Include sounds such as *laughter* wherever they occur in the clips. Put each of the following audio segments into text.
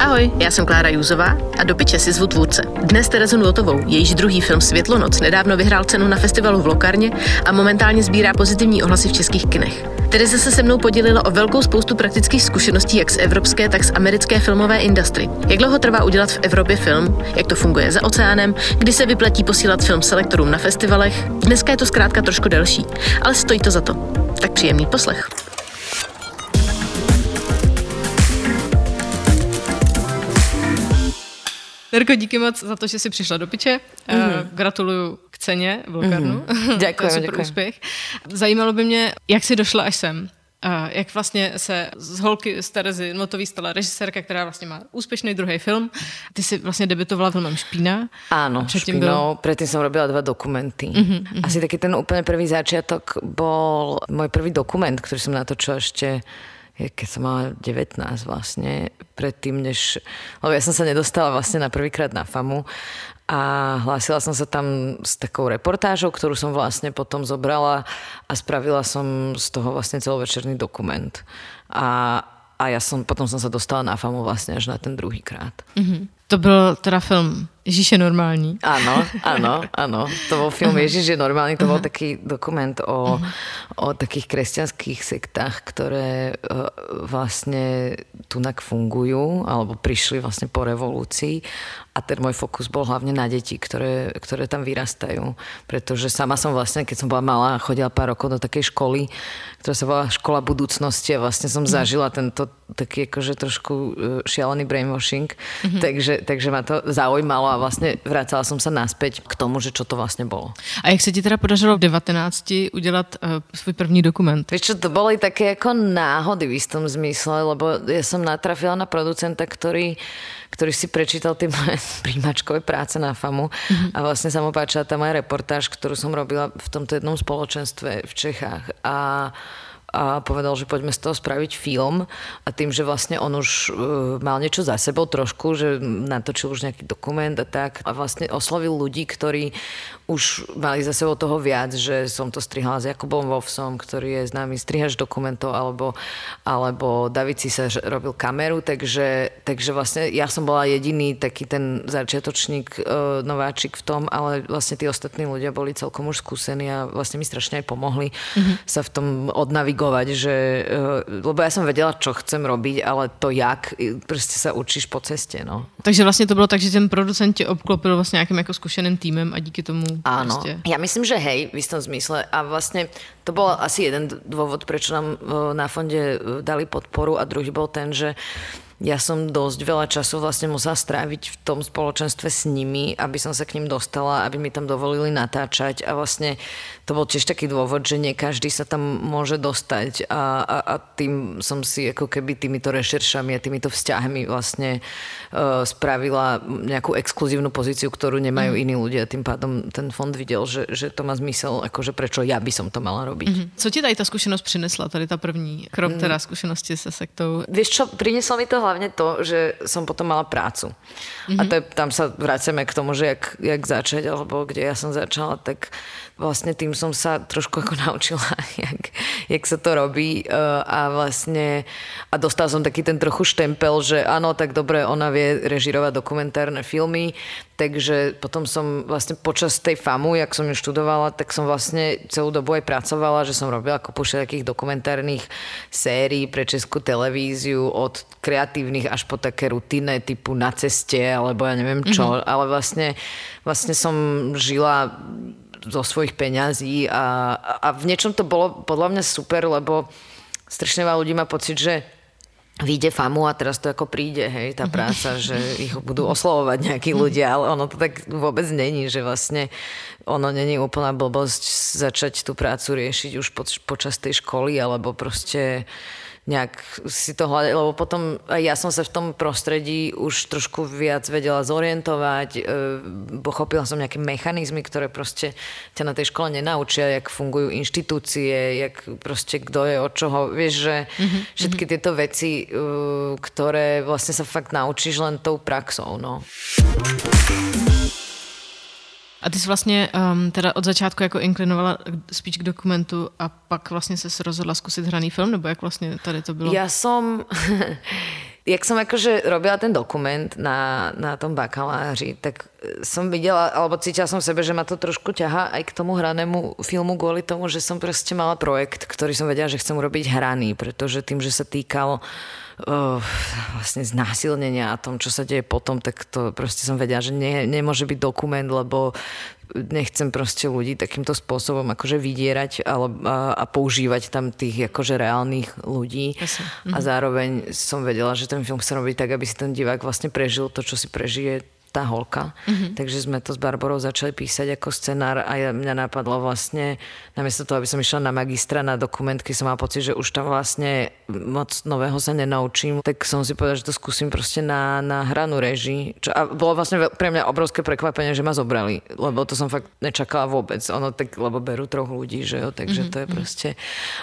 Ahoj, já jsem Klára Júzová a do piče si zvu tvůrce. Dnes Terezu Notovou, jejíž druhý film Světlonoc nedávno vyhrál cenu na festivalu v Lokarně a momentálně sbírá pozitivní ohlasy v českých kinech. Tereza se se mnou podělila o velkou spoustu praktických zkušeností jak z evropské, tak z americké filmové industry. Jak dlouho trvá udělat v Evropě film, jak to funguje za oceánem, kdy se vyplatí posílat film selektorům na festivalech. Dneska je to zkrátka trošku delší, ale stojí to za to. Tak příjemný poslech. Terko, díky moc za to, že jsi přišla do piče. Mm-hmm. Gratuluju k ceně v Lokarnu. Mm-hmm. Děkuji, *laughs* to je super děkuji. úspěch. Zajímalo by mě, jak jsi došla až sem. A jak vlastně se z holky z Terezy Notový stala režisérka, která vlastně má úspěšný druhý film. Ty jsi vlastně debitovala filmem Špína. Áno, Špínou. Byl... Predtým som robila dva dokumenty. Mm-hmm, Asi taký ten úplne prvý začiatok bol môj prvý dokument, ktorý som natočila ešte keď som mala 19 vlastne, predtým než, lebo ja som sa nedostala vlastne na prvýkrát na FAMu a hlásila som sa tam s takou reportážou, ktorú som vlastne potom zobrala a spravila som z toho vlastne celovečerný dokument. A, a ja som, potom som sa dostala na FAMu vlastne až na ten druhý krát. Mm-hmm. To byl teda film Ježíš je normální. Áno, áno, áno. To bol film Ježíš je normálny, to bol taký dokument o, o takých kresťanských sektách, ktoré uh, vlastne tunak fungujú, alebo prišli vlastne po revolúcii a ten môj fokus bol hlavne na deti, ktoré, ktoré tam vyrastajú. Pretože sama som vlastne, keď som bola malá, chodila pár rokov do takej školy, ktorá sa volá Škola budúcnosti a vlastne som zažila tento taký akože trošku e, šialený brainwashing, mm-hmm. takže, takže ma to zaujímalo a vlastně vracala som sa naspäť k tomu, že čo to vlastne bolo. A jak se ti teda podařilo v 19 udělat uh, svůj první dokument? Víš čo, to boli také ako náhody v istom zmysle, lebo ja som natrafila na producenta, ktorý ktorý si prečítal tie moje *laughs* príjmačkové práce na FAMu mm-hmm. a vlastne sa mu páčila tá moja reportáž, ktorú som robila v tomto jednom spoločenstve v Čechách a a povedal, že poďme z toho spraviť film a tým, že vlastne on už uh, mal niečo za sebou trošku, že natočil už nejaký dokument a tak a vlastne oslovil ľudí, ktorí už mali za sebou toho viac, že som to strihala s Jakubom Wolfsom, ktorý je známy strihač dokumentov, alebo, alebo David si sa robil kameru, takže, takže vlastne ja som bola jediný taký ten začiatočník, uh, nováčik v tom, ale vlastne tí ostatní ľudia boli celkom už skúsení a vlastne mi strašne aj pomohli mm-hmm. sa v tom odnavigovať, že, uh, lebo ja som vedela, čo chcem robiť, ale to jak, proste sa učíš po ceste. No. Takže vlastně to bylo tak, že ten producent tě obklopil vlastně nějakým jako zkušeným týmem a díky tomu Áno, proste. ja myslím, že hej, v istom zmysle. A vlastne to bol asi jeden dôvod, prečo nám na fonde e, dali podporu a druhý bol ten, že ja som dosť veľa času vlastne musela stráviť v tom spoločenstve s nimi, aby som sa k ním dostala, aby mi tam dovolili natáčať a vlastne to bol tiež taký dôvod, že nie každý sa tam môže dostať a, a, a tým som si ako keby týmito rešeršami a týmito vzťahmi vlastne uh, spravila nejakú exkluzívnu pozíciu, ktorú nemajú mm. iní ľudia. Tým pádom ten fond videl, že, že to má zmysel, akože prečo ja by som to mala robiť. Mm-hmm. Co ti tady ta skúsenosť prinesla, tady ta první krok teda skúsenosti se sektou? Vieš čo, prineslo mi to hlavne to, že som potom mala prácu. Mm-hmm. A to je, tam sa vraceme k tomu, že jak, jak začať, alebo kde ja som začala, tak vlastne tým som sa trošku ako *laughs* naučila, jak, jak sa to robí eh, a vlastne a dostal som taký ten trochu štempel, že áno, tak dobre, ona vie režirovať dokumentárne filmy, takže potom som vlastne počas tej FAMu, jak som ju študovala, tak som vlastne celú dobu aj pracovala, že som robila kopu takých dokumentárnych sérií pre českú televíziu od kreatívnych až po také rutinné typu na ceste alebo ja neviem čo, mm-hmm. ale vlastne, vlastne som žila zo svojich peňazí a, a v niečom to bolo podľa mňa super, lebo strašne veľa ľudí má pocit, že vyjde famu a teraz to ako príde, hej, tá práca, že ich budú oslovovať nejakí ľudia, ale ono to tak vôbec není, že vlastne ono není úplná blbosť začať tú prácu riešiť už počas tej školy, alebo proste nejak si to hľadať, lebo potom ja som sa v tom prostredí už trošku viac vedela zorientovať, e, pochopila som nejaké mechanizmy, ktoré proste ťa na tej škole nenaučia, jak fungujú inštitúcie, jak proste kto je od čoho, vieš, že mm-hmm. všetky tieto veci, e, ktoré vlastne sa fakt naučíš len tou praxou, no. A ty jsi vlastně um, teda od začátku jako inklinovala spíš k dokumentu a pak vlastně se rozhodla zkusit hraný film, nebo jak vlastně tady to bylo? Já som... *laughs* jak som akože robila ten dokument na, na tom bakaláři, tak som videla, alebo cítila som v sebe, že ma to trošku ťaha aj k tomu hranému filmu kvôli tomu, že som proste mala projekt, ktorý som vedela, že chcem urobiť hraný, pretože tým, že sa týkal uh, vlastne znásilnenia a tom, čo sa deje potom, tak to proste som vedela, že nie, nemôže byť dokument, lebo nechcem proste ľudí takýmto spôsobom akože vydierať ale, a, a používať tam tých akože reálnych ľudí. Asi. A mhm. zároveň som vedela, že ten film chce robiť tak, aby si ten divák vlastne prežil to, čo si prežije tá holka. Mm-hmm. Takže sme to s Barborou začali písať ako scenár a ja, mňa napadlo vlastne, namiesto toho, aby som išla na magistra na dokument, keď som mala pocit, že už tam vlastne moc nového sa nenaučím, tak som si povedala, že to skúsim proste na, na hranu reži. Čo, a bolo vlastne pre mňa obrovské prekvapenie, že ma zobrali, lebo to som fakt nečakala vôbec. Ono tak, lebo berú troch ľudí, že jo, takže mm-hmm. to je mhm. proste...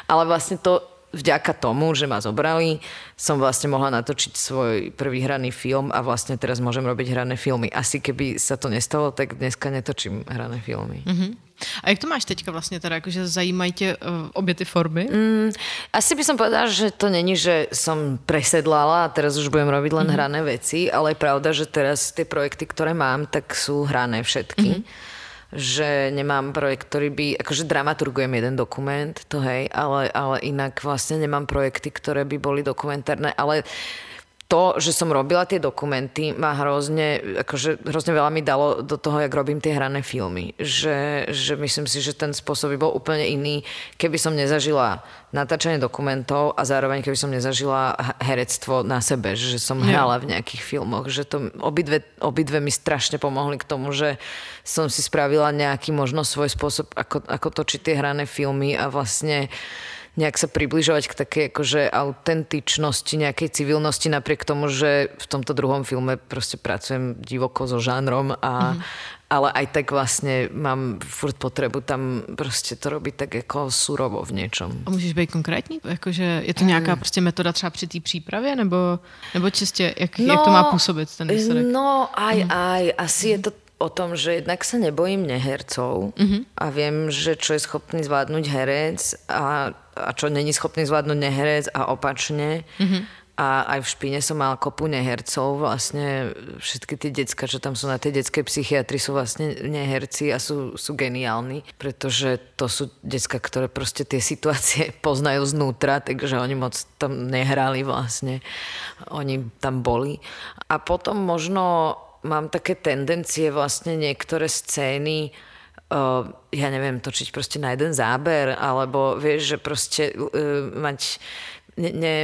Ale vlastne to vďaka tomu, že ma zobrali, som vlastne mohla natočiť svoj prvý hraný film a vlastne teraz môžem robiť hrané filmy. Asi keby sa to nestalo, tak dneska netočím hrané filmy. Mm-hmm. A jak to máš teďka vlastně teda, akože zajímají tě uh, obě ty formy? Mm, asi by som povedala, že to není, že som presedlala a teraz už budem robiť len mm-hmm. hrané veci, ale je pravda, že teraz tie projekty, ktoré mám, tak sú hrané všetky. Mm-hmm že nemám projekt, ktorý by, akože dramaturgujem jeden dokument, to hej, ale, ale inak vlastne nemám projekty, ktoré by boli dokumentárne, ale to, že som robila tie dokumenty, ma hrozne, akože hrozne veľa mi dalo do toho, jak robím tie hrané filmy. Že, že myslím si, že ten spôsob by bol úplne iný, keby som nezažila natáčanie dokumentov a zároveň keby som nezažila herectvo na sebe, že som hrala v nejakých filmoch. Že to obidve, obidve mi strašne pomohli k tomu, že som si spravila nejaký možno svoj spôsob, ako, ako točiť tie hrané filmy a vlastne nejak sa približovať k takej akože autentičnosti, nejakej civilnosti, napriek tomu, že v tomto druhom filme proste pracujem divoko so žánrom a, mm-hmm. ale aj tak vlastne mám furt potrebu tam proste to robiť tak ako surovo v niečom. A můžeš být konkrétní? Jakože je to nějaká mm. prostě metoda třeba při té přípravě, nebo, nebo čistě, jak, no, jak to má působit ten výsledek? No, aj, mm. aj. Asi mm. je to o tom, že jednak sa nebojím nehercov mm-hmm. a viem, že čo je schopný zvládnuť herec a, a čo není schopný zvládnuť neherec a opačne. Mm-hmm. A aj v špine som mal kopu nehercov, vlastne všetky tie decka, čo tam sú na tej detskej psychiatrii, sú vlastne neherci a sú, sú geniálni, pretože to sú decka, ktoré proste tie situácie *laughs* poznajú znútra, takže oni moc tam nehrali vlastne. Oni tam boli. A potom možno mám také tendencie vlastne niektoré scény uh, ja neviem, točiť proste na jeden záber, alebo vieš, že proste uh, mať ne, ne,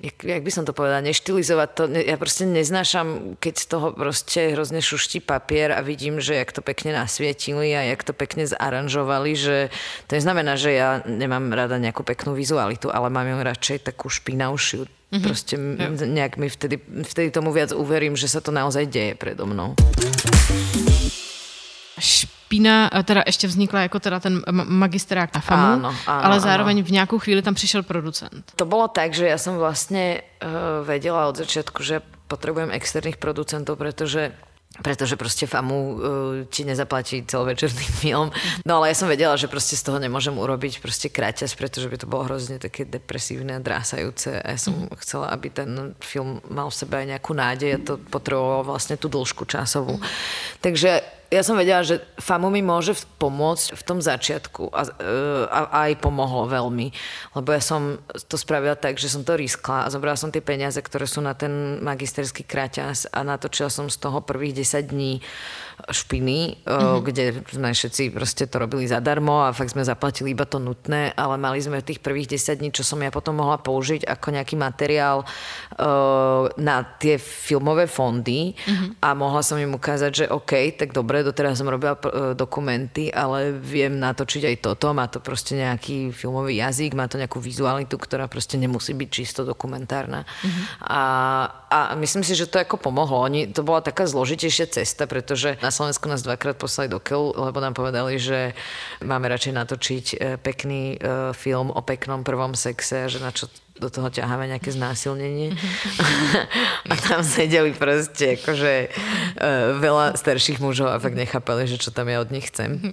jak, jak by som to povedala, neštilizovať to. Ne, ja proste neznášam, keď z toho proste hrozne šuští papier a vidím, že jak to pekne nasvietili a jak to pekne zaranžovali, že to neznamená, že ja nemám rada nejakú peknú vizualitu, ale mám ju radšej takú špinavšiu Mm-hmm. Proste nejak mi vtedy, vtedy tomu viac uverím, že sa to naozaj deje predo mnou. Špína teda ještě vznikla jako teda ten magisterák na FAMu, áno, áno, ale zároveň áno. v nějakou chvíli tam přišel producent. To bolo tak, že ja som vlastne uh, vedela od začiatku, že potrebujem externých producentov, pretože pretože proste FAMU uh, ti nezaplatí celovečerný *laughs* film. No ale ja som vedela, že proste z toho nemôžem urobiť proste kráťas, pretože by to bolo hrozne také depresívne a drásajúce. A ja som mm. chcela, aby ten film mal v sebe aj nejakú nádej a to potrebovalo vlastne tú dĺžku časovú. Mm. Takže ja som vedela, že FAMU mi môže pomôcť v tom začiatku a, e, a, a aj pomohlo veľmi, lebo ja som to spravila tak, že som to riskla a zobrala som tie peniaze, ktoré sú na ten magisterský kraťas a natočila som z toho prvých 10 dní špiny, mm-hmm. kde sme všetci proste to robili zadarmo a fakt sme zaplatili iba to nutné, ale mali sme tých prvých 10 dní, čo som ja potom mohla použiť ako nejaký materiál na tie filmové fondy mm-hmm. a mohla som im ukázať, že OK, tak dobre, doteraz som robila e, dokumenty, ale viem natočiť aj toto, má to proste nejaký filmový jazyk, má to nejakú vizualitu, ktorá proste nemusí byť čisto dokumentárna. Mm-hmm. A, a myslím si, že to ako pomohlo. Oni, to bola taká zložitejšia cesta, pretože na Slovensku nás dvakrát poslali do keľu, lebo nám povedali, že máme radšej natočiť e, pekný e, film o peknom prvom sexe, že na čo do toho ťaháme nejaké znásilnenie. a tam sedeli proste akože uh, veľa starších mužov a fakt nechápali, že čo tam ja od nich chcem.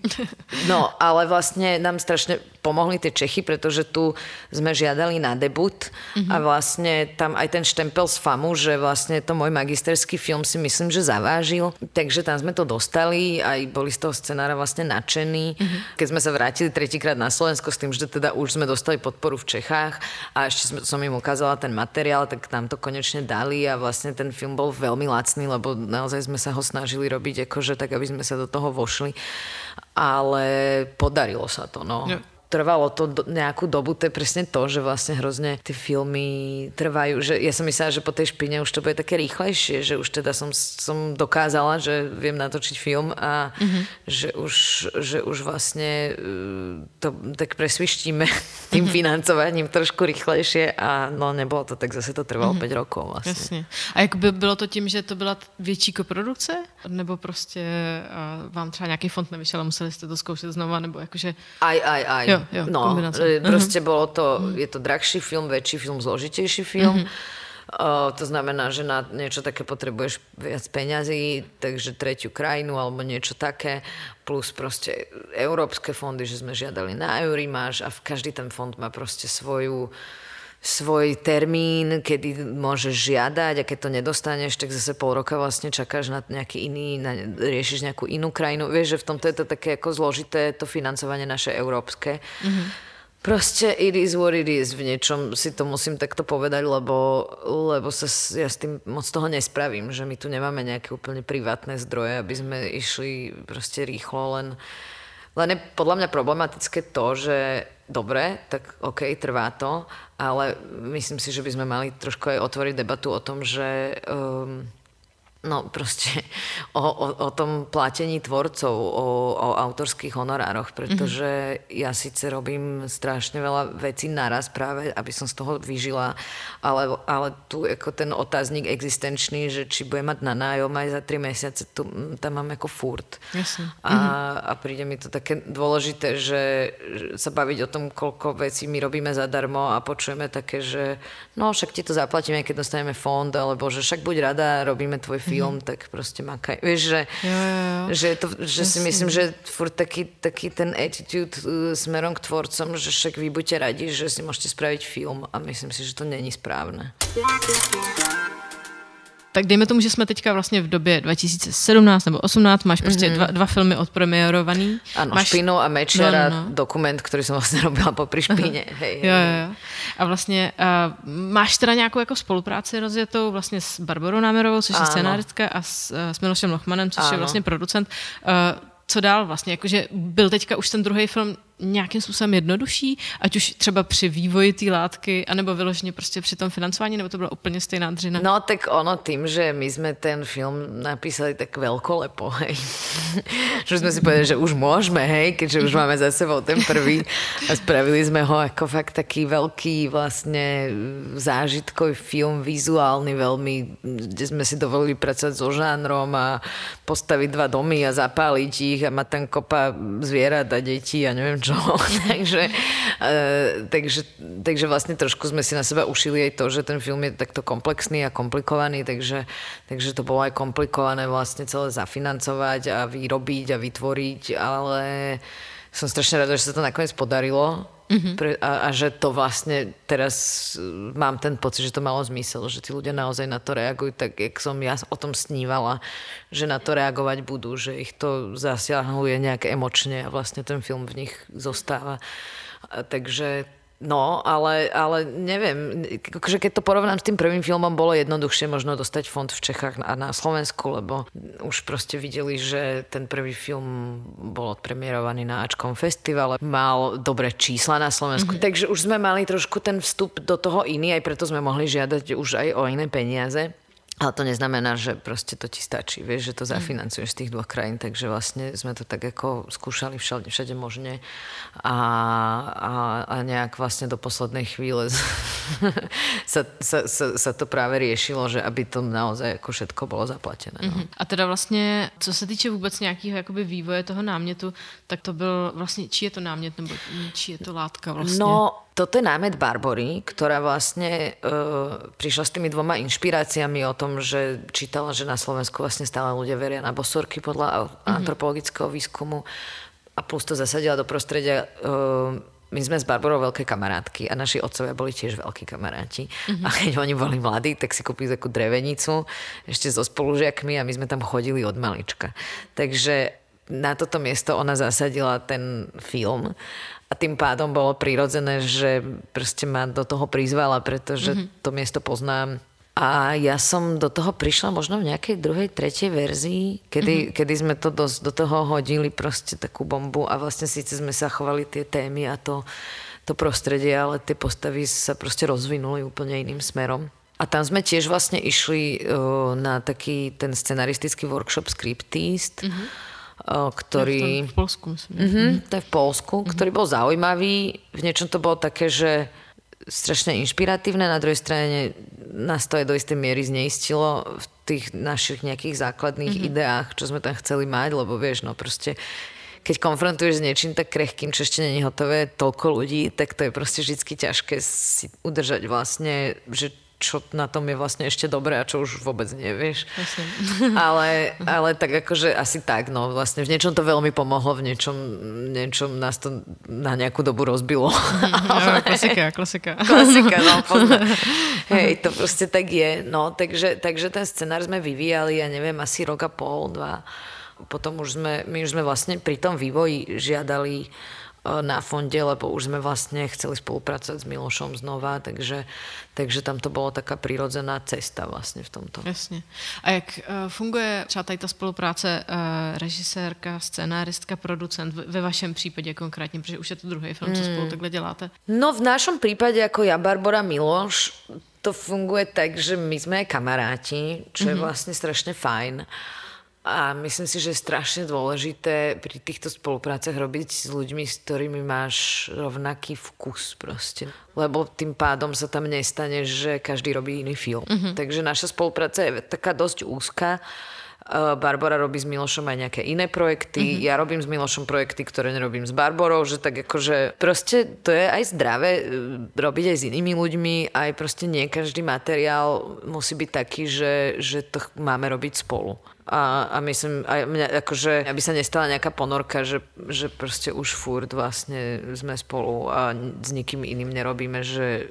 No, ale vlastne nám strašne pomohli tie Čechy, pretože tu sme žiadali na debut a vlastne tam aj ten štempel z FAMu, že vlastne to môj magisterský film si myslím, že zavážil. Takže tam sme to dostali, aj boli z toho scenára vlastne nadšení. Mm-hmm. Keď sme sa vrátili tretíkrát na Slovensko s tým, že teda už sme dostali podporu v Čechách a ešte som im ukázala ten materiál, tak nám to konečne dali a vlastne ten film bol veľmi lacný, lebo naozaj sme sa ho snažili robiť akože tak, aby sme sa do toho vošli ale podarilo sa to. No. Ja trvalo to nejakú dobu, to je presne to, že vlastne hrozne tie filmy trvajú, že ja som myslela, že po tej špine už to bude také rýchlejšie, že už teda som, som dokázala, že viem natočiť film a mm-hmm. že, už, že už vlastne e, to tak presvištíme *laughs* tým mm-hmm. financovaním trošku rýchlejšie a no nebolo to tak, zase to trvalo mm-hmm. 5 rokov vlastne. Jasně. A jak by bylo to tím, že to byla větší koprodukce? Nebo prostě uh, vám třeba nějaký fond nevyšel a museli jste to zkoušet znova? Nebo jakože... Aj, aj, aj. Jo jo, no, kombinácia. proste uh-huh. bolo to, je to drahší film, väčší film, zložitejší film. Uh-huh. Uh, to znamená, že na niečo také potrebuješ viac peňazí, takže tretiu krajinu alebo niečo také, plus proste európske fondy, že sme žiadali na Eurimáš a každý ten fond má proste svoju svoj termín, kedy môžeš žiadať a keď to nedostaneš, tak zase pol roka vlastne čakáš na nejaký iný, na, riešiš nejakú inú krajinu. Vieš, že v tomto je to také ako zložité to financovanie naše európske. Mm-hmm. Proste it is what it is. V niečom si to musím takto povedať, lebo, lebo sa, ja s tým moc toho nespravím, že my tu nemáme nejaké úplne privátne zdroje, aby sme išli proste rýchlo, len, len je podľa mňa problematické to, že dobre, tak OK, trvá to, ale myslím si, že by sme mali trošku aj otvoriť debatu o tom, že um, No proste *laughs* o, o, o tom platení tvorcov, o, o autorských honorároch, pretože mm-hmm. ja síce robím strašne veľa vecí naraz práve, aby som z toho vyžila, ale, ale tu ako ten otáznik existenčný, že či bude mať na nájom aj za tri mesiace, tu, tam mám ako furt. Jasne. A, mm-hmm. a príde mi to také dôležité, že, že sa baviť o tom, koľko vecí my robíme zadarmo a počujeme také, že no však ti to zaplatíme, keď dostaneme fond, alebo že však buď rada, robíme tvoj film, mm-hmm. tak proste makaj. Vieš, že, jo, jo, jo. že, to, že si myslím, že furt taký, taký ten attitude uh, smerom k tvorcom, že však vy buďte radi, že si môžete spraviť film a myslím si, že to není správne. Tak dejme tomu, že jsme teďka vlastně v době 2017 nebo 18, máš prostě mm-hmm. dva, dva filmy odpremiérovaný. Ano, máš... Špinu a Mečera, no, no. dokument, který jsem vlastně *laughs* robila po Špíně. *laughs* Hej, jo, jo, jo. A vlastně uh, máš teda nějakou jako spolupráci rozjetou vlastně s Barbarou Námerovou, což je scenáristka, a s, uh, s Milošem Lochmanem, což ano. je vlastně producent. Uh, co dál vlastně? Jakože byl teďka už ten druhý film nějakým způsobem jednodušší, ať už třeba při vývoji té látky, anebo vyloženě prostě při tom financování, nebo to byla úplně stejná dřina? No tak ono tým, že my jsme ten film napísali tak veľkolepo, hej. *laughs* že jsme si povedali, že už môžeme, hej, keďže už máme za sebou ten prvý a spravili sme ho ako fakt taký veľký vlastne zážitkový film, vizuálny veľmi, kde sme si dovolili pracovať so žánrom a postaviť dva domy a zapáliť ich a mať tam kopa zvierat a detí a neviem čo čo. *laughs* takže, uh, takže, takže vlastne trošku sme si na seba ušili aj to, že ten film je takto komplexný a komplikovaný, takže, takže to bolo aj komplikované vlastne celé zafinancovať a vyrobiť a vytvoriť, ale som strašne rada, že sa to nakoniec podarilo Mm-hmm. Pre, a, a že to vlastne teraz e, mám ten pocit, že to malo zmysel, že tí ľudia naozaj na to reagujú tak, jak som ja o tom snívala, že na to reagovať budú, že ich to zasiahuje nejak emočne a vlastne ten film v nich zostáva. A takže No, ale, ale neviem, akože keď to porovnám s tým prvým filmom, bolo jednoduchšie možno dostať fond v Čechách a na Slovensku, lebo už proste videli, že ten prvý film bol odpremierovaný na Ačkom festivale, mal dobré čísla na Slovensku, mm-hmm. takže už sme mali trošku ten vstup do toho iný, aj preto sme mohli žiadať už aj o iné peniaze. Ale to neznamená, že proste to ti stačí, vieš, že to mm. zafinancuješ z tých dvoch krajín, takže vlastne sme to tak ako skúšali všade, všade možne a, a, a nejak vlastne do poslednej chvíle *laughs* sa, sa, sa, sa to práve riešilo, že aby to naozaj ako všetko bolo zaplatené. No. Mm-hmm. A teda vlastně, co se týče vůbec nějakého jakoby vývoje toho námětu, tak to byl vlastně, či je to námět, nebo či je to látka vlastně? No, toto je námet Barbory, ktorá vlastne uh, prišla s tými dvoma inšpiráciami o tom, že čítala, že na Slovensku vlastne stále ľudia veria na bosorky podľa mm-hmm. antropologického výskumu a plus to zasadila do prostredia uh, my sme s Barbarou veľké kamarátky a naši otcovia boli tiež veľkí kamaráti. Mm-hmm. A keď oni boli mladí, tak si kúpili takú drevenicu ešte so spolužiakmi a my sme tam chodili od malička. Takže na toto miesto ona zasadila ten film a tým pádom bolo prirodzené, že proste ma do toho prizvala, pretože mm-hmm. to miesto poznám a ja som do toho prišla možno v nejakej druhej, tretej verzii, kedy, mm-hmm. kedy sme to dosť do toho hodili proste takú bombu a vlastne síce sme sa chovali tie témy a to, to prostredie, ale tie postavy sa proste rozvinuli úplne iným smerom. A tam sme tiež vlastne išli uh, na taký ten scenaristický workshop Scriptist, mm-hmm. Ktorý... v Polsku, myslím. Mm-hmm, to je v Polsku, mm-hmm. ktorý bol zaujímavý. V niečom to bolo také, že strašne inšpiratívne, na druhej strane nás to aj do istej miery zneistilo v tých našich nejakých základných mm-hmm. ideách, čo sme tam chceli mať, lebo vieš, no proste keď konfrontuješ s niečím tak krehkým, čo ešte není hotové toľko ľudí, tak to je proste vždy ťažké si udržať vlastne, že čo na tom je vlastne ešte dobré a čo už vôbec nevieš. *laughs* Ale, ale tak akože asi tak, no vlastne v niečom to veľmi pomohlo, v niečom, niečom nás to na nejakú dobu rozbilo. *laughs* ale... klasika, klasika. Klasika, no pozná. *laughs* Hej, to proste tak je. No, takže, takže ten scenár sme vyvíjali, ja neviem, asi rok a pol, dva. Potom už sme, my už sme vlastne pri tom vývoji žiadali na fonde, lebo už sme vlastne chceli spolupracovať s Milošom znova, takže, takže tam to bolo taká prirodzená cesta vlastne v tomto. Jasně. A jak uh, funguje třeba tady ta spolupráce uh, režisérka, scénáristka, producent ve vašem případě konkrétně, protože už je to druhý film, co spolu hmm. takhle děláte? No v našom prípade ako ja, Barbara Miloš, to funguje tak, že my sme aj kamaráti, čo je mhm. vlastne strašne fajn. A myslím si, že je strašne dôležité pri týchto spoluprácach robiť s ľuďmi, s ktorými máš rovnaký vkus proste. Lebo tým pádom sa tam nestane, že každý robí iný film. Mm-hmm. Takže naša spolupráca je taká dosť úzka. Barbara robí s Milošom aj nejaké iné projekty, mm-hmm. ja robím s Milošom projekty, ktoré nerobím s Barborou, že tak akože proste to je aj zdravé e, robiť aj s inými ľuďmi, aj proste nie každý materiál musí byť taký, že, že to máme robiť spolu. A, a myslím, aj mňa, akože, aby sa nestala nejaká ponorka, že, že proste už furt vlastne sme spolu a s nikým iným nerobíme, že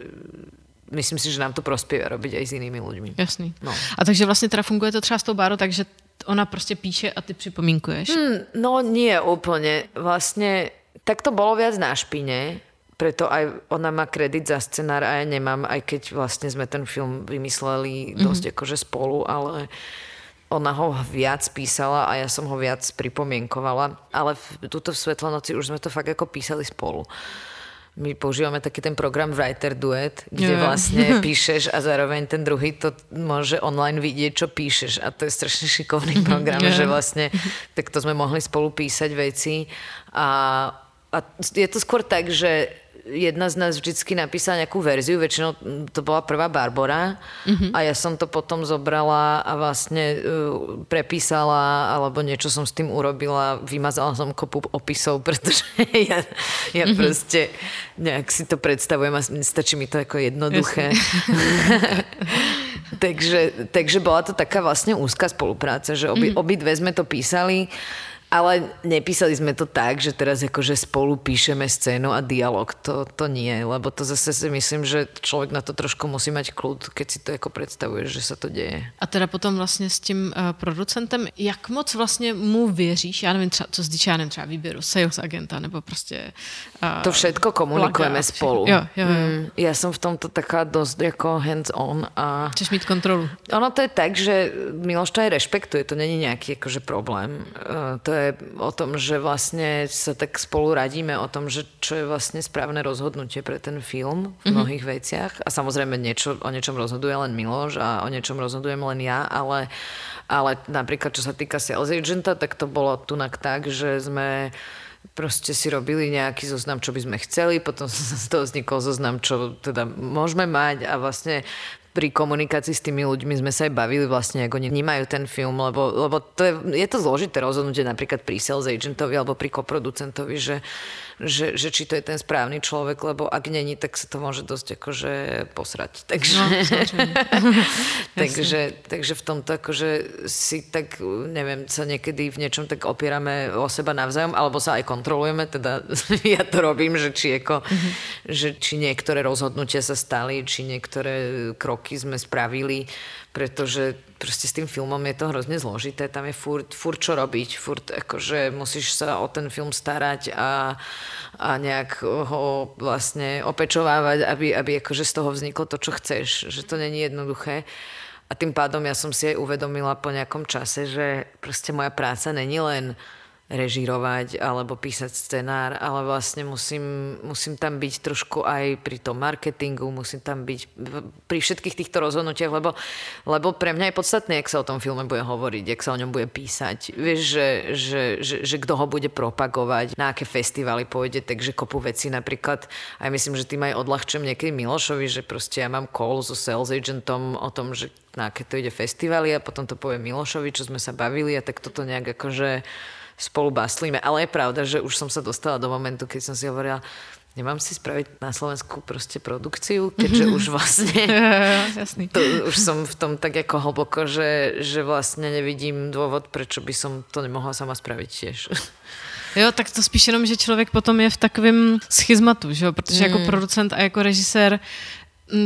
myslím si, že nám to prospieva robiť aj s inými ľuďmi. Jasný. No. A takže vlastně teda funguje to třeba s tou Bárou, takže ona prostě píše a ty připomínkuješ? Hmm, no nie úplne. Vlastne tak to bolo viac na špine, preto aj ona má kredit za scenár a ja nemám, aj keď vlastne sme ten film vymysleli dosť mm-hmm. akože spolu, ale ona ho viac písala a ja som ho viac pripomienkovala, ale v, tuto v Svetlonoci už sme to fakt ako písali spolu. My používame taký ten program Writer Duet, kde yeah. vlastne *laughs* píšeš a zároveň ten druhý to môže online vidieť, čo píšeš. A to je strašne šikovný program, yeah. že vlastne takto sme mohli spolu písať veci. A, a je to skôr tak, že jedna z nás vždycky napísala nejakú verziu, väčšinou to bola prvá Barbora mm-hmm. a ja som to potom zobrala a vlastne uh, prepísala alebo niečo som s tým urobila, vymazala som kopu opisov, *laughs* pretože ja, ja mm-hmm. proste nejak si to predstavujem a stačí mi to ako jednoduché. *laughs* takže, takže bola to taká vlastne úzka spolupráca, že obi, mm-hmm. obidve sme to písali ale nepísali sme to tak, že teraz akože spolu píšeme scénu a dialog. To, to nie, lebo to zase si myslím, že človek na to trošku musí mať kľud, keď si to ako predstavuje, že sa to deje. A teda potom vlastně s tím uh, producentem, jak moc vlastně mu věříš, já nevím, třeba, co se týče, já nevím, třeba výběru sales agenta, nebo prostě... Uh, to všetko komunikujeme plagát, spolu. Jo, jo, jo. Mm, ja som v tomto taká dosť ako hands-on. A... Chceš mít kontrolu. Ono to je tak, že Miloš to aj rešpektuje, to není nejaký akože problém. Uh, to je je o tom, že vlastne sa tak spolu radíme o tom, že čo je vlastne správne rozhodnutie pre ten film v mhm. mnohých mm-hmm. veciach. A samozrejme niečo, o niečom rozhoduje len Miloš a o niečom rozhodujem len ja, ale, ale napríklad čo sa týka sales agenta, tak to bolo tunak tak, že sme proste si robili nejaký zoznam, čo by sme chceli, potom *laughs* z toho vznikol zoznam, čo teda môžeme mať a vlastne pri komunikácii s tými ľuďmi sme sa aj bavili vlastne, ako oni vnímajú ten film, lebo, lebo to je, je to zložité rozhodnutie napríklad pri sales agentovi alebo pri koproducentovi, že že, že či to je ten správny človek, lebo ak není, tak sa to môže dosť akože posrať. Takže, no, *laughs* takže, takže v tomto akože si tak, neviem, sa niekedy v niečom tak opierame o seba navzájom, alebo sa aj kontrolujeme, teda *laughs* ja to robím, že či, ako, mm-hmm. že či niektoré rozhodnutia sa stali, či niektoré kroky sme spravili, pretože proste s tým filmom je to hrozne zložité, tam je furt, furt čo robiť, furt akože musíš sa o ten film starať a, a nejak ho vlastne opečovávať, aby, aby akože z toho vzniklo to, čo chceš, že to není jednoduché. A tým pádom ja som si aj uvedomila po nejakom čase, že proste moja práca není len režírovať alebo písať scenár, ale vlastne musím, musím tam byť trošku aj pri tom marketingu, musím tam byť pri všetkých týchto rozhodnutiach, lebo, lebo pre mňa je podstatné, jak sa o tom filme bude hovoriť, jak sa o ňom bude písať. Vieš, že, že, že, že kto ho bude propagovať, na aké festivaly pôjde, takže kopu veci napríklad. Aj myslím, že tým aj odľahčujem niekedy Milošovi, že proste ja mám call so sales agentom o tom, že na aké to ide festivaly a potom to poviem Milošovi, čo sme sa bavili a tak toto nejak akože spolu baslíme. Ale je pravda, že už som sa dostala do momentu, keď som si hovorila, nemám si spraviť na Slovensku proste produkciu, keďže už *laughs* vlastne *laughs* to, už som v tom tak ako hlboko, že, že vlastne nevidím dôvod, prečo by som to nemohla sama spraviť tiež. Jo, tak to spíš jenom, že člověk potom je v takovém schizmatu, že jo? protože mm. jako producent a jako režisér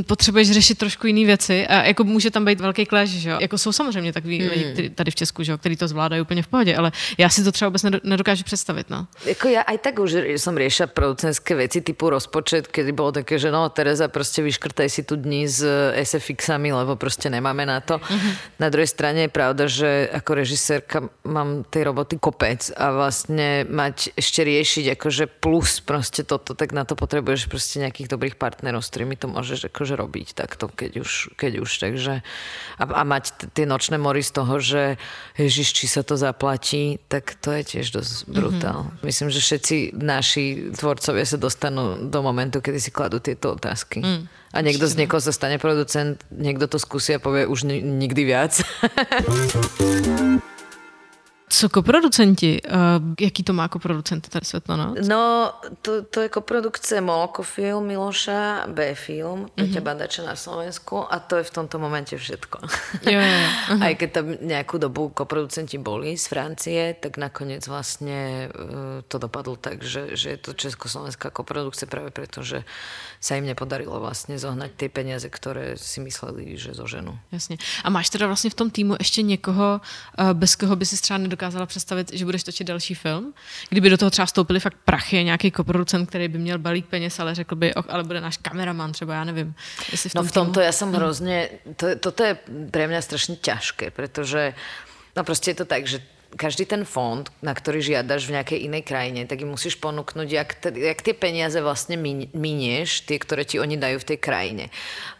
potřebuješ řešit trošku jiné věci a jako může tam být velký clash, že jo? Jako jsou samozřejmě takový hmm. lidi tady v Česku, že jo, který to zvládají úplně v pohodě, ale já si to třeba vůbec nedokážu představit, no. Jako já aj tak už som riešila producentské věci typu rozpočet, kedy bylo také, že no Tereza, prostě vyškrtaj si tu dní s SFXami, lebo prostě nemáme na to. Mm-hmm. Na druhej strane je pravda, že ako režisérka mám tej roboty kopec a vlastne mať ešte riešiť akože plus prostě toto, tak na to potrebuješ prostě nejakých dobrých partnerov, s ktorými to môžeš akože robiť takto, keď už, keď už takže a, a mať tie nočné mory z toho, že ježiš, či sa to zaplatí, tak to je tiež dosť mhm. brutál. Mm-hmm. Myslím, že všetci naši tvorcovia sa dostanú do momentu, kedy si kladú tieto otázky. Mm. A niekto z niekoho sa stane producent, niekto to skúsi a povie už nikdy viac. *laughs* Co koproducenti? Uh, jaký to má koproducent tady Svetlana? No, to, to je koprodukce Molokofilm Miloša, B-film, Peťa mm-hmm. Badača na Slovensku a to je v tomto momente všetko. Jo, jo. Uh-huh. *laughs* Aj keď tam nejakú dobu koproducenti boli z Francie, tak nakoniec vlastne uh, to dopadlo tak, že, že je to československá koprodukcia práve preto, že sa im nepodarilo vlastne zohnať tie peniaze, ktoré si mysleli, že zoženú. Jasne. A máš teda vlastne v tom týmu ešte niekoho, uh, bez koho by si třeba nedokázala představit, že budeš točit další film? Kdyby do toho třeba vstoupili fakt prachy, nějaký koproducent, který by měl balík peněz, ale řekl by, oh, ale bude náš kameraman třeba, já nevím. v tom no v tomto týmu... ja som hrozne, to, toto je pre mňa strašne ťažké, pretože no proste je to tak, že každý ten fond, na ktorý žiadaš v nejakej inej krajine, tak im musíš ponúknuť, jak, jak tie peniaze vlastne minieš, tie, ktoré ti oni dajú v tej krajine.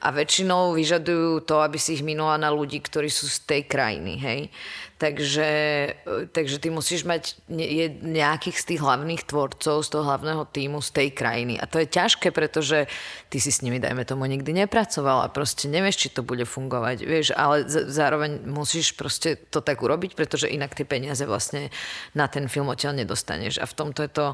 A väčšinou vyžadujú to, aby si ich minula na ľudí, ktorí sú z tej krajiny, hej. Takže, takže ty musíš mať nejakých z tých hlavných tvorcov, z toho hlavného týmu, z tej krajiny. A to je ťažké, pretože ty si s nimi, dajme tomu, nikdy nepracoval a proste nevieš, či to bude fungovať. Vieš, ale zároveň musíš proste to tak urobiť, pretože inak tie peniaze vlastne na ten film odtiaľ nedostaneš. A v tomto je to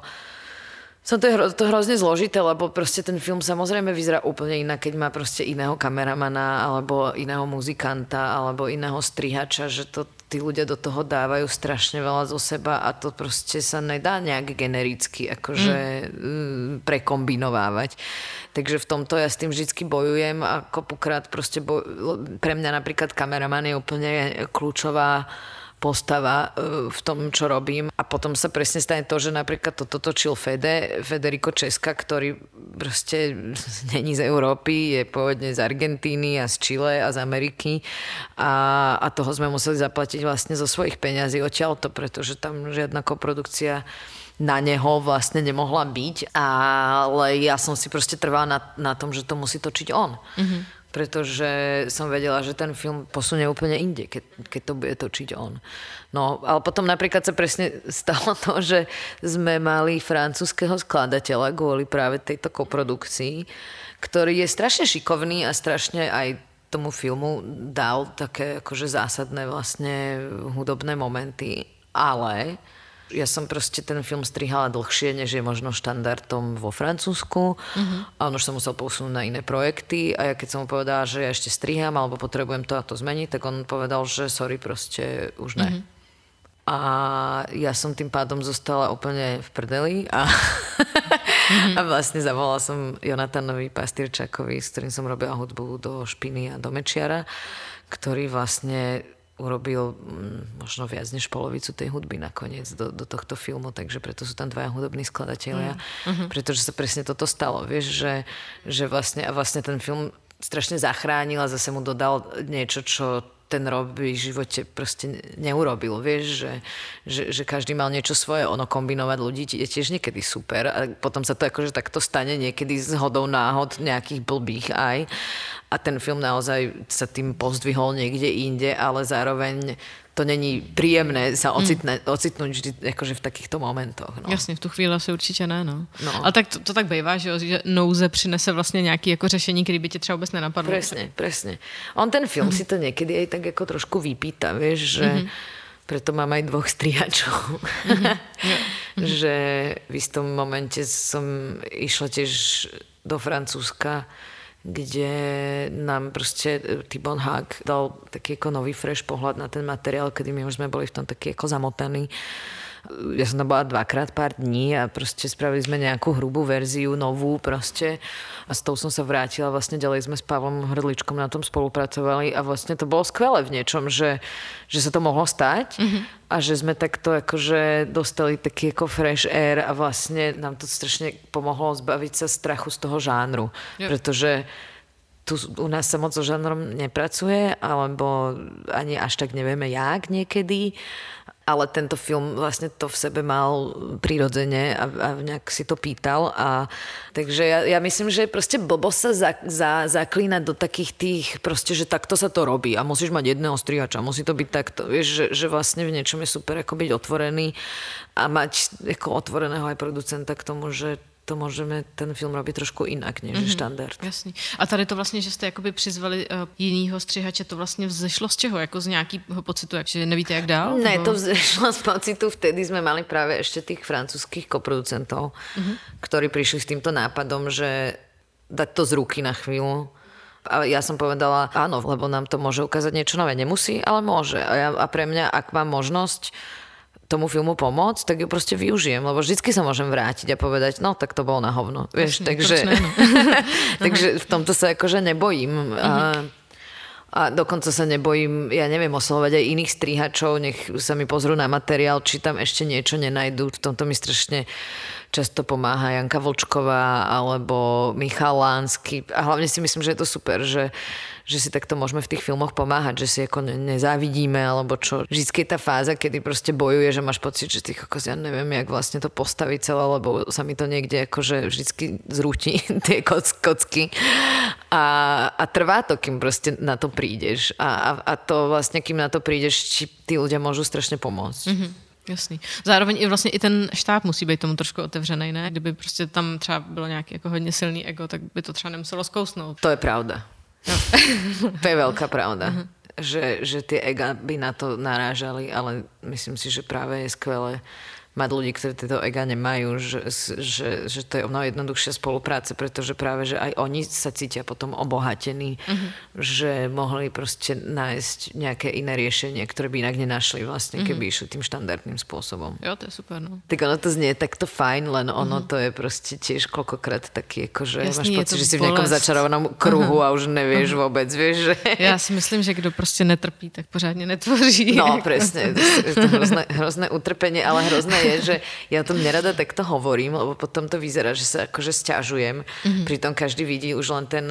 som to je hro, to hrozne zložité, lebo proste ten film samozrejme vyzerá úplne inak, keď má proste iného kameramana, alebo iného muzikanta, alebo iného strihača, že to tí ľudia do toho dávajú strašne veľa zo seba a to proste sa nedá nejak genericky akože mm. prekombinovávať. Takže v tomto ja s tým vždy bojujem a kopukrát proste boj... pre mňa napríklad kameraman je úplne kľúčová postava e, v tom, čo robím. A potom sa presne stane to, že napríklad toto točil Fede, Federico Česka, ktorý proste *laughs* není z Európy, je pôvodne z Argentíny a z Chile a z Ameriky a, a toho sme museli zaplatiť vlastne zo svojich peňazí odtiaľto, pretože tam žiadna koprodukcia na neho vlastne nemohla byť, ale ja som si proste trvala na, na tom, že to musí točiť on. Mm-hmm pretože som vedela, že ten film posunie úplne inde, keď, keď to bude točiť on. No, ale potom napríklad sa presne stalo to, že sme mali francúzského skladateľa kvôli práve tejto koprodukcii, ktorý je strašne šikovný a strašne aj tomu filmu dal také akože zásadné vlastne hudobné momenty, ale ja som proste ten film strihala dlhšie, než je možno štandardom vo Francúzsku. Uh-huh. A on už sa musel posunúť na iné projekty. A ja keď som mu povedala, že ja ešte striham alebo potrebujem to a to zmeniť, tak on povedal, že sorry, proste už ne. Uh-huh. A ja som tým pádom zostala úplne v prdeli a, uh-huh. *laughs* a vlastne zavolala som Jonatanovi Pastierčakovi, s ktorým som robila hudbu do Špiny a do Mečiara, ktorý vlastne urobil mm, možno viac než polovicu tej hudby nakoniec do, do tohto filmu, takže preto sú tam dvaja hudobní skladatelia, mm. pretože sa presne toto stalo, vieš, že, že vlastne, a vlastne ten film strašne zachránil a zase mu dodal niečo, čo ten Rob v živote proste neurobil. Vieš, že, že, že každý mal niečo svoje. Ono kombinovať ľudí je tiež niekedy super a potom sa to akože takto stane niekedy z hodou náhod nejakých blbých aj. A ten film naozaj sa tým pozdvihol niekde inde, ale zároveň to není príjemné sa mm. ocitne, mm. ocitnúť vždy akože v takýchto momentoch. No. Jasně, v tu chvíli asi určitě ne. No. No. Ale tak to, to tak bývá, že, že nouze přinese vlastně nějaký jako řešení, který by tě třeba vůbec nenapadlo. Presne, presne. On ten film mm. si to niekedy aj tak ako trošku vypýta, vieš, že mm-hmm. preto mám aj dvoch strihačov. Mm-hmm. *laughs* že v istom momente som išla tiež do Francúzska kde nám proste e, Tibon Hag dal taký ako nový fresh pohľad na ten materiál, kedy my už sme boli v tom taký ako zamotaní ja som tam bola dvakrát pár dní a proste spravili sme nejakú hrubú verziu, novú proste a s tou som sa vrátila, vlastne ďalej sme s Pavlom Hrdličkom na tom spolupracovali a vlastne to bolo skvelé v niečom, že, že sa to mohlo stať mm-hmm. a že sme takto akože dostali taký ako fresh air a vlastne nám to strašne pomohlo zbaviť sa strachu z toho žánru, yep. pretože tu u nás sa moc so žánrom nepracuje, alebo ani až tak nevieme jak niekedy ale tento film vlastne to v sebe mal prirodzene a, a nejak si to pýtal. A, takže ja, ja myslím, že proste blbo sa za, za, zaklínať do takých tých, proste, že takto sa to robí a musíš mať jedného strihača, musí to byť takto. Vieš, že, že vlastne v niečom je super ako byť otvorený a mať ako otvoreného aj producenta k tomu, že to můžeme ten film robit trošku jinak, než mm-hmm. štandard. Jasný. A tady to vlastně, že jste jakoby přizvali uh, jinýho střihače, to vlastně vzešlo z čeho? Jako z nějakého pocitu, že nevíte, jak dál? Ne, to vzešlo z pocitu, vtedy jsme mali právě ještě těch francouzských koproducentov, mm-hmm. ktorí prišli s týmto nápadom, že dať to z ruky na chvíľu. A ja som povedala, áno, lebo nám to môže ukázať niečo nové. Nemusí, ale môže. A, ja, a pre mňa, ak mám možnosť tomu filmu pomôcť, tak ju proste využijem, lebo vždycky sa môžem vrátiť a povedať, no tak to bolo na hovno. Vieš, Presne, takže, *laughs* *laughs* takže v tomto sa akože nebojím. Uh-huh. A, a dokonca sa nebojím, ja neviem, oslovať aj iných strihačov, nech sa mi pozrú na materiál, či tam ešte niečo nenajdu. V tomto mi strašne často pomáha Janka Vlčková alebo Michal Lánsky. A hlavne si myslím, že je to super, že, že si takto môžeme v tých filmoch pomáhať, že si ako nezávidíme, alebo čo. Vždycky je tá fáza, kedy proste bojuje, že máš pocit, že ty kokos, ja neviem, jak vlastne to postaviť celé, lebo sa mi to niekde akože vždycky zrúti *laughs* tie koc, kocky. A, a trvá to, kým proste na to prídeš. A, a, a to vlastne, kým na to prídeš, či tí ľudia môžu strašne pomôcť. Mm-hmm. Jasný. Zároveň i vlastně i ten štáb musí být tomu trošku otevřený, ne? Kdyby prostě tam třeba bylo nějaký jako hodně silný ego, tak by to třeba nemuselo zkousnout. To je pravda. No. *laughs* to je veľká pravda. Uh-huh. Že, že tie ega by na to narážali, ale myslím si, že práve je skvelé mať ľudí, ktorí tieto ega nemajú, že, že, že to je mnoho jednoduchšia spolupráce, pretože práve, že aj oni sa cítia potom obohatení, uh-huh. že mohli proste nájsť nejaké iné riešenie, ktoré by inak nenašli vlastne, keby uh-huh. išli tým štandardným spôsobom. Jo, to je super, no. Tak ono to znie takto fajn, len ono uh-huh. to je proste tiež koľkokrát taký, ako že Jasný, máš pocit, že si v nejakom začarovanom kruhu uh-huh. a už nevieš uh-huh. vôbec, vieš, že... Ja si myslím, že kdo prostě netrpí, tak pořádně netvoří. No, presne. To je to hrozné, hrozné utrpenie, ale hrozné je, že ja o tom nerada takto hovorím, lebo potom to vyzerá, že sa akože stiažujem. Mm-hmm. Pritom každý vidí už len ten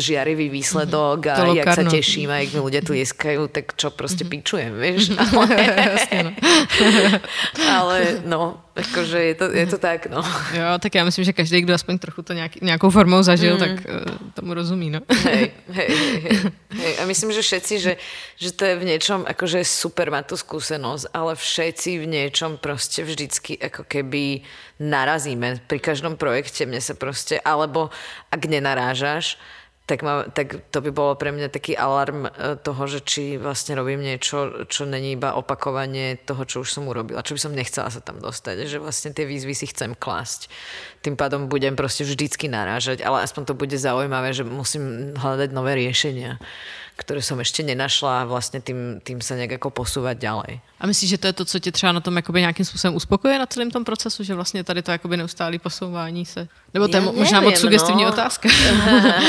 žiarivý výsledok mm-hmm. a jak sa teším a jak mi ľudia tieskajú, tak čo proste mm-hmm. pičujem, vieš? *laughs* *laughs* Ale, no. ale no, akože je to, je to tak, no. Jo, tak já myslím, že každý, kdo aspoň trochu to nějak, nějakou formou zažil, mm. tak uh, tomu rozumí, no. *laughs* Hej, hej, hej, hej. A myslím, že všetci, že, že to je v niečom, akože super má tú skúsenosť, ale všetci v niečom proste vždycky ako keby narazíme pri každom projekte. Mne sa proste, alebo ak nenarážaš, tak, ma, tak to by bolo pre mňa taký alarm e, toho, že či vlastne robím niečo, čo není iba opakovanie toho, čo už som urobila, čo by som nechcela sa tam dostať, že vlastne tie výzvy si chcem klásť. Tým pádom budem proste vždycky narážať, ale aspoň to bude zaujímavé, že musím hľadať nové riešenia ktoré som ešte nenašla a vlastne tým, tým sa nejak ako posúvať ďalej. A myslíš, že to je to, co tě třeba na tom jakoby nějakým způsobem uspokojuje na celém tom procesu, že vlastně tady to jakoby neustálý posouvání se? Nebo to je ja možná moc sugestivní no. otázka.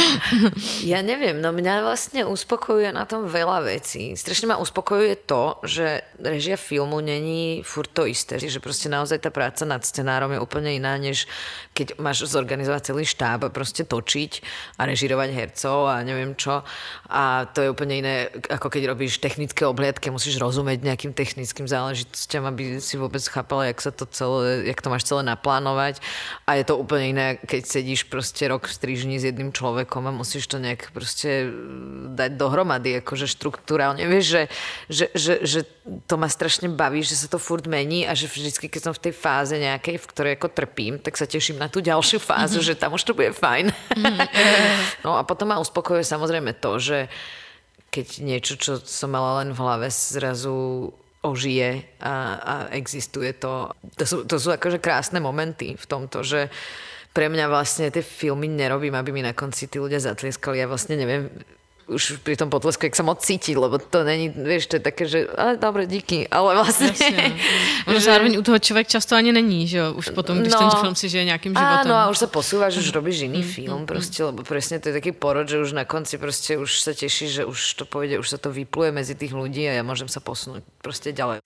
*laughs* ja neviem, no mňa vlastne uspokojuje na tom veľa vecí. Strašne ma uspokojuje to, že režia filmu není furt to isté, že proste naozaj tá práca nad scenárom je úplne iná, než keď máš zorganizovať celý štáb a proste točiť a režirovať hercov a neviem čo. A to je úplne iné, ako keď robíš technické obliadky, musíš rozumieť nejakým technickým záležitostiam, aby si vôbec chápala, jak sa to celé, jak to máš celé naplánovať. A je to úplne iné, keď sedíš proste rok v strižni s jedným človekom a musíš to nejak proste dať dohromady, akože štruktúrálne. Vieš, že, že, že, že to ma strašne baví, že sa to furt mení a že vždycky, keď som v tej fáze nejakej, v ktorej ako trpím, tak sa teším na tú ďalšiu fázu, mm-hmm. že tam už to bude fajn. Mm-hmm. *laughs* no a potom ma uspokojuje samozrejme to, že keď niečo, čo som mala len v hlave, zrazu ožije a, a existuje to. To sú, to sú akože krásne momenty v tomto, že pre mňa vlastne tie filmy nerobím, aby mi na konci tí ľudia zatlieskali. Ja vlastne neviem, už pri tom potlesku, jak sa moc cítiť, lebo to není, vieš, to je také, že ale dobre, díky, ale vlastne... *laughs* Ono zároveň u toho človek často ani není, že jo, už potom, když no, ten film si žije nejakým životom. Áno, a už sa posúvaš, už robíš iný mm, film, mm, proste, lebo presne to je taký porod, že už na konci proste už sa teší, že už to povede, už sa to vypluje medzi tých ľudí a ja môžem sa posunúť proste ďalej.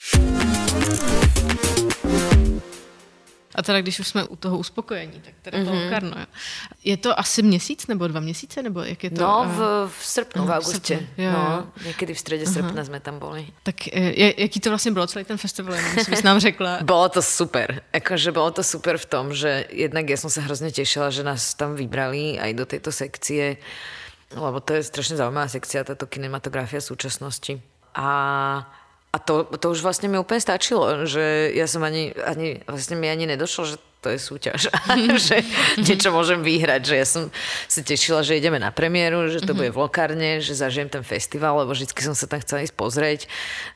A teda když už jsme u toho uspokojení, tak teda mm-hmm. Lokarno. Je to asi měsíc nebo dva měsíce, nebo jak je to? No, v, v srpnu, v auguste. No, někdy v středě uh-huh. srpna jsme tam boli. Tak je, jaký to vlastně bylo celý ten festival, si nám řekla? *laughs* bolo to super. Akože bolo to super v tom, že jednak ja som sa hrozne tešila, že nás tam vybrali aj do tejto sekcie, lebo to je strašne zaujímavá sekcia, táto kinematografia súčasnosti. A a to, to už vlastne mi úplne stačilo, že ja som ani, ani vlastne mi ani nedošlo, že to je súťaž, *laughs* že niečo môžem vyhrať, že ja som sa tešila, že ideme na premiéru, že to mhm. bude v Lokárne, že zažijem ten festival, lebo vždy som sa tam chcela ísť pozrieť.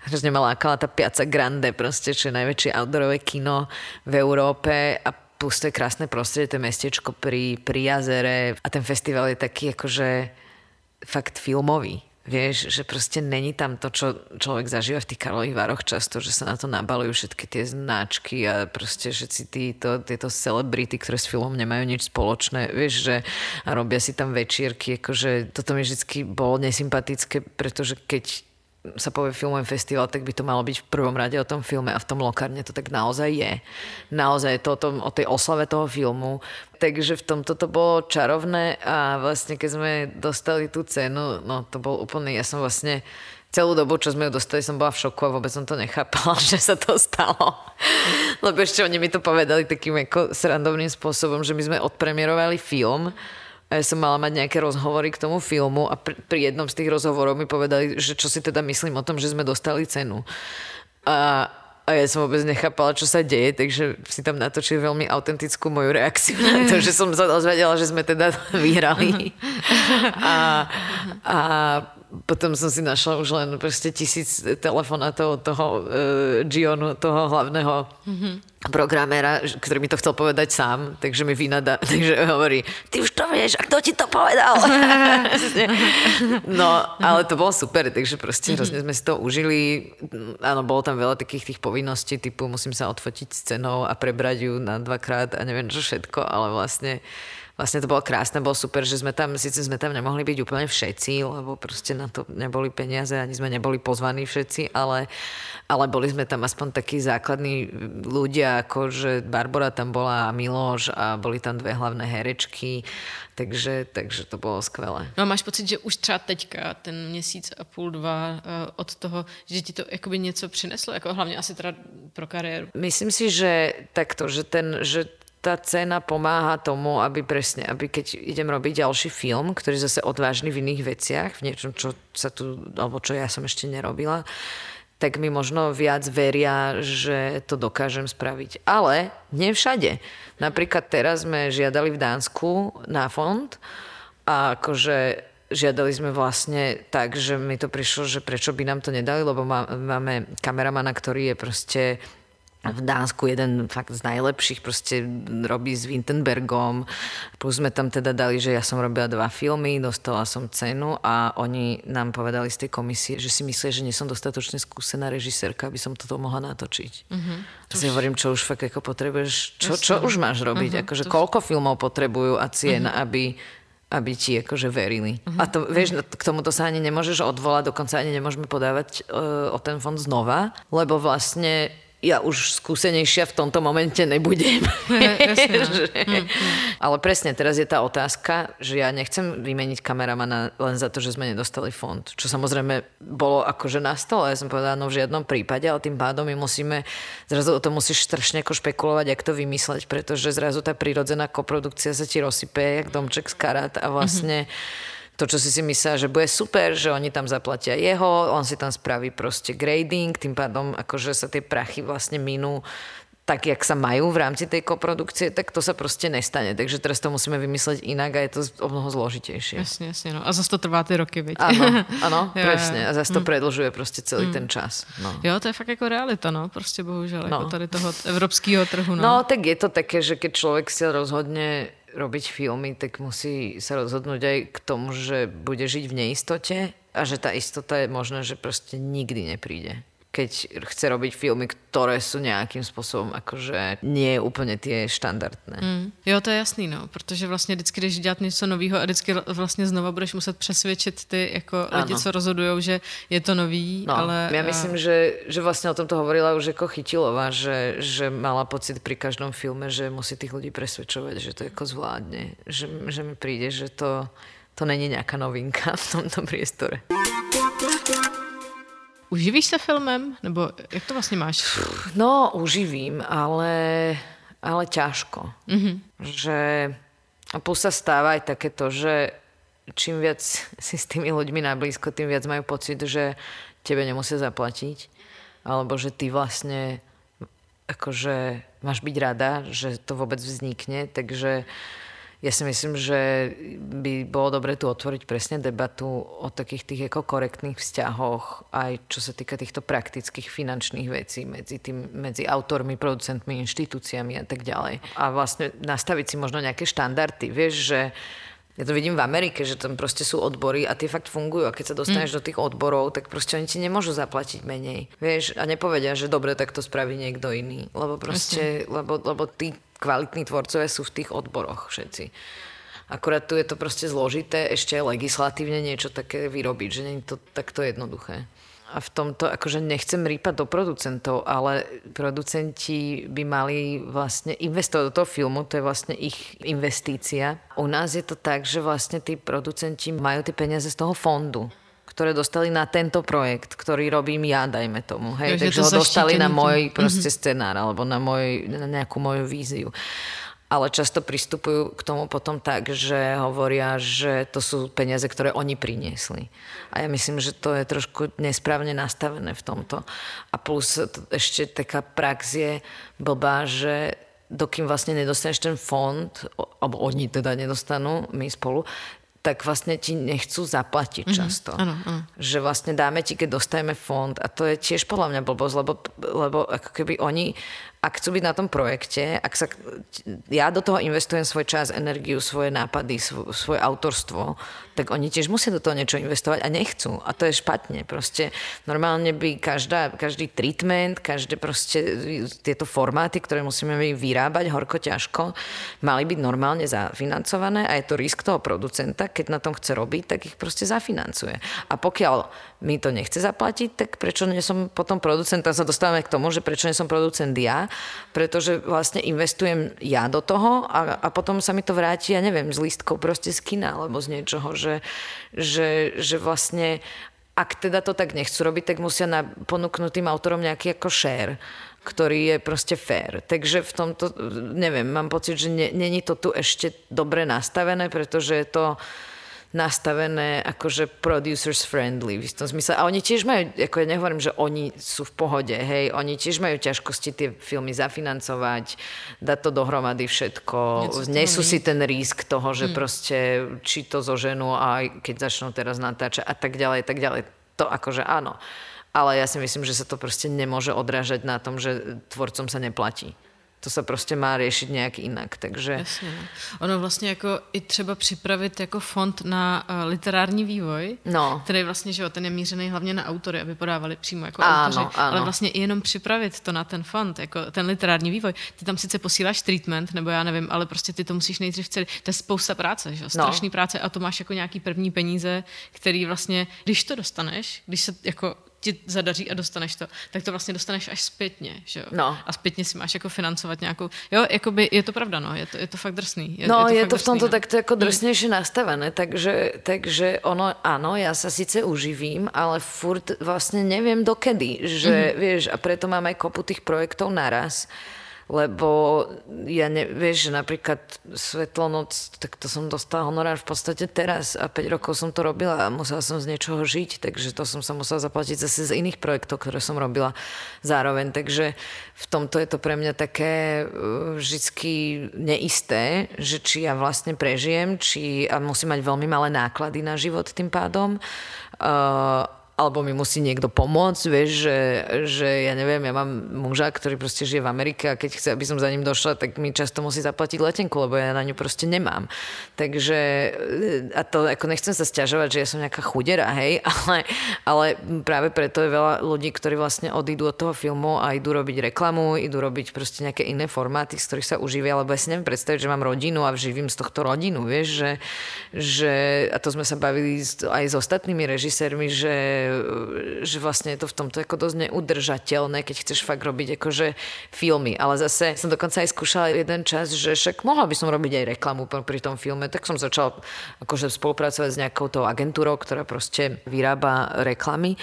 Hrozne ma lákala tá Piazza Grande, proste, čo je najväčšie outdoorové kino v Európe a plus to je krásne prostredie, to mestečko pri, pri jazere a ten festival je taký akože fakt filmový Vieš, že proste není tam to, čo človek zažíva v tých Karlových Vároch často, že sa na to nabalujú všetky tie značky a proste všetci títo, tieto celebrity, ktoré s filmom nemajú nič spoločné, vieš, že a robia si tam večierky, akože toto mi vždy bolo nesympatické, pretože keď sa povie filmový festival, tak by to malo byť v prvom rade o tom filme a v tom lokárne to tak naozaj je. Naozaj je to o, tom, o tej oslave toho filmu. Takže v tomto to bolo čarovné a vlastne keď sme dostali tú cenu, no to bol úplný, ja som vlastne celú dobu, čo sme ju dostali, som bola v šoku a vôbec som to nechápala, *laughs* že sa to stalo. Lebo ešte oni mi to povedali takým ako srandovným spôsobom, že my sme odpremierovali film a ja som mala mať nejaké rozhovory k tomu filmu a pri, pri jednom z tých rozhovorov mi povedali, že čo si teda myslím o tom, že sme dostali cenu. A, a ja som vôbec nechápala, čo sa deje, takže si tam natočili veľmi autentickú moju reakciu na to, že som sa dozvedela, že sme teda *laughs* vyhrali. A, a potom som si našla už len proste tisíc telefonátov toho uh, Gionu, toho hlavného mm-hmm programéra, ktorý mi to chcel povedať sám, takže mi vynada, *laughs* takže hovorí, ty už to vieš, a kto ti to povedal? *laughs* no, ale to bolo super, takže proste mhm. hrozne sme si to užili. Áno, bolo tam veľa takých tých povinností, typu musím sa odfotiť s cenou a prebrať ju na dvakrát a neviem čo všetko, ale vlastne vlastne to bolo krásne, bolo super, že sme tam, síce sme tam nemohli byť úplne všetci, lebo proste na to neboli peniaze, ani sme neboli pozvaní všetci, ale, ale boli sme tam aspoň takí základní ľudia, ako že Barbara tam bola a Miloš a boli tam dve hlavné herečky, takže, takže to bolo skvelé. No máš pocit, že už třeba teďka, ten měsíc a půl, dva eh, od toho, že ti to jakoby něco přineslo, jako hlavně asi teda pro kariéru? Myslím si, že takto, že ten, že tá cena pomáha tomu, aby presne, aby keď idem robiť ďalší film, ktorý zase odvážny v iných veciach, v niečom, čo sa tu, alebo čo ja som ešte nerobila, tak mi možno viac veria, že to dokážem spraviť. Ale nie všade. Napríklad teraz sme žiadali v Dánsku na fond a akože žiadali sme vlastne tak, že mi to prišlo, že prečo by nám to nedali, lebo má, máme kameramana, ktorý je proste v Dánsku jeden fakt z najlepších, proste robí s Wittenbergom. Plus sme tam teda dali, že ja som robila dva filmy, dostala som cenu a oni nám povedali z tej komisie, že si myslia, že nie som dostatočne skúsená režisérka, aby som toto mohla natočiť. Uh-huh. Si hovorím, čo už fakt ako potrebuješ, čo, čo už máš robiť, uh-huh. akože koľko filmov potrebujú a cien, uh-huh. aby aby ti akože verili. Uh-huh. A to, vieš, k tomuto sa ani nemôžeš odvolať, dokonca ani nemôžeme podávať uh, o ten fond znova, lebo vlastne ja už skúsenejšia v tomto momente nebudem. *laughs* že... mm, Ale presne, teraz je tá otázka, že ja nechcem vymeniť kameramana len za to, že sme nedostali fond. Čo samozrejme bolo akože na stole. Ja som povedala, no v žiadnom prípade, ale tým pádom my musíme, zrazu o tom musíš strašne ako špekulovať, jak to vymysleť, pretože zrazu tá prírodzená koprodukcia sa ti rozsype, jak domček z karát a vlastne mm-hmm to, čo si si myslela, že bude super, že oni tam zaplatia jeho, on si tam spraví proste grading, tým pádom akože sa tie prachy vlastne minú tak, jak sa majú v rámci tej koprodukcie, tak to sa proste nestane. Takže teraz to musíme vymysleť inak a je to o mnoho zložitejšie. Jasne, jasne. No. A zase to trvá tie roky, veď. Áno, *laughs* áno presne. A zase to mm. predlžuje proste celý mm. ten čas. No. Jo, to je fakt ako realita, no. Proste bohužiaľ, no. ako tady toho evropského trhu. No. no, tak je to také, že keď človek si rozhodne robiť filmy, tak musí sa rozhodnúť aj k tomu, že bude žiť v neistote a že tá istota je možné, že proste nikdy nepríde keď chce robiť filmy, ktoré sú nejakým spôsobom akože nie úplne tie štandardné. Mm. Jo, to je jasný, no, protože vlastně vždycky, když dělat něco nového a vždycky vlastně znova budeš muset přesvědčit ty jako ano. lidi, co rozhodují, že je to nový, no, ale... Ja myslím, že, že vlastne o tomto hovorila už ako Chytilová, že, že mala pocit pri každom filme, že musí tých ľudí presvedčovať, že to ako zvládne. Že, že mi príde, že to, to není nejaká novinka v tomto *laughs* priestore. Uživíš se filmem? Nebo jak to vlastně máš? No, uživím, ale, ale ťažko. Mm-hmm. Že, a plus sa stáva aj takéto, že čím viac si s tými ľuďmi na blízko, tým viac majú pocit, že tebe nemusia zaplatiť. Alebo že ty vlastne akože máš byť rada, že to vôbec vznikne. Takže ja si myslím, že by bolo dobre tu otvoriť presne debatu o takých tých korektných vzťahoch, aj čo sa týka týchto praktických finančných vecí medzi, tým, medzi autormi, producentmi, inštitúciami a tak ďalej. A vlastne nastaviť si možno nejaké štandardy. Vieš, že ja to vidím v Amerike, že tam proste sú odbory a tie fakt fungujú. A keď sa dostaneš mm. do tých odborov, tak proste oni ti nemôžu zaplatiť menej. Vieš, a nepovedia, že dobre, tak to spraví niekto iný. Lebo proste, lebo, lebo tí kvalitní tvorcovia sú v tých odboroch všetci. Akurát tu je to proste zložité ešte legislatívne niečo také vyrobiť, že nie je to takto jednoduché. A v tomto akože nechcem rýpať do producentov, ale producenti by mali vlastne investovať do toho filmu, to je vlastne ich investícia. U nás je to tak, že vlastne tí producenti majú tie peniaze z toho fondu ktoré dostali na tento projekt, ktorý robím ja, dajme tomu. Hej? Takže ho dostali na môj proste mm-hmm. scenár alebo na, môj, na nejakú moju víziu. Ale často pristupujú k tomu potom tak, že hovoria, že to sú peniaze, ktoré oni priniesli. A ja myslím, že to je trošku nesprávne nastavené v tomto. A plus ešte taká prax je blbá, že dokým vlastne nedostaneš ten fond, alebo oni teda nedostanú, my spolu, tak vlastne ti nechcú zaplatiť mm-hmm. často. Ano, ano. Že vlastne dáme ti, keď dostajeme fond a to je tiež podľa mňa blbosť, lebo, lebo ako keby oni ak chcú byť na tom projekte, ak sa, ja do toho investujem svoj čas, energiu, svoje nápady, svo, svoje autorstvo, tak oni tiež musia do toho niečo investovať a nechcú. A to je špatne. Proste normálne by každá, každý treatment, každé proste tieto formáty, ktoré musíme vyrábať horko ťažko, mali byť normálne zafinancované a je to risk toho producenta, keď na tom chce robiť, tak ich proste zafinancuje. A pokiaľ mi to nechce zaplatiť, tak prečo nie som potom producent? A sa dostávame k tomu, že prečo nie som producent ja, pretože vlastne investujem ja do toho a, a potom sa mi to vráti, ja neviem, z lístkov proste z kina alebo z niečoho, že, že, že vlastne ak teda to tak nechcú robiť, tak musia na, ponúknuť autorom nejaký ako share ktorý je proste fair. Takže v tomto, neviem, mám pocit, že není to tu ešte dobre nastavené, pretože je to nastavené akože producers friendly v istom zmysle. A oni tiež majú, ako ja nehovorím, že oni sú v pohode, hej, oni tiež majú ťažkosti tie filmy zafinancovať, dať to dohromady všetko, nesú si ten risk toho, že hmm. proste či to zoženú a keď začnú teraz natáčať a tak ďalej, tak ďalej. To akože áno. Ale ja si myslím, že sa to proste nemôže odrážať na tom, že tvorcom sa neplatí to se prostě má řešit nějak jinak, takže... Jasně. No. Ono vlastně jako i třeba připravit jako fond na uh, literární vývoj, no. který vlastně, že jo, ten je mířený hlavně na autory, aby podávali přímo jako ano, autoři, ano. ale vlastně i jenom připravit to na ten fond, jako ten literární vývoj. Ty tam sice posíláš treatment, nebo já nevím, ale prostě ty to musíš nejdřív celý, to je spousta práce, že jo, strašný no. práce a to máš jako nějaký první peníze, který vlastně, když to dostaneš, když se jako ti zadaří a dostaneš to, tak to vlastně dostaneš až zpětně, že jo? No. A zpětně si máš jako financovat nějakou, jo, jakoby je to pravda, no, je to, je to fakt drsný. Je, no, je to, je to v tomto no. takto jako drsnější nastavené, takže, takže ono, ano, já se sice uživím, ale furt vlastně nevím dokedy, že, mm-hmm. vieš, a preto mám aj kopu tých projektov naraz, lebo ja ne, vieš, že napríklad Svetlonoc, tak to som dostala honorár v podstate teraz a 5 rokov som to robila a musela som z niečoho žiť, takže to som sa musela zaplatiť zase z iných projektov, ktoré som robila zároveň, takže v tomto je to pre mňa také uh, vždycky neisté, že či ja vlastne prežijem, či a musím mať veľmi malé náklady na život tým pádom. Uh, alebo mi musí niekto pomôcť, vieš, že, že ja neviem, ja mám muža, ktorý proste žije v Amerike a keď chce, aby som za ním došla, tak mi často musí zaplatiť letenku, lebo ja na ňu proste nemám. Takže, a to ako nechcem sa stiažovať, že ja som nejaká chudera, hej, *laughs* ale, ale práve preto je veľa ľudí, ktorí vlastne odídu od toho filmu a idú robiť reklamu, idú robiť proste nejaké iné formáty, z ktorých sa uživia, lebo ja si neviem predstaviť, že mám rodinu a živím z tohto rodinu, vieš, že, že a to sme sa bavili aj s ostatnými režisérmi, že že vlastne je to v tomto ako dosť neudržateľné, keď chceš fakt robiť akože filmy. Ale zase som dokonca aj skúšala jeden čas, že však mohla by som robiť aj reklamu pri tom filme, tak som začala akože spolupracovať s nejakou tou agentúrou, ktorá proste vyrába reklamy.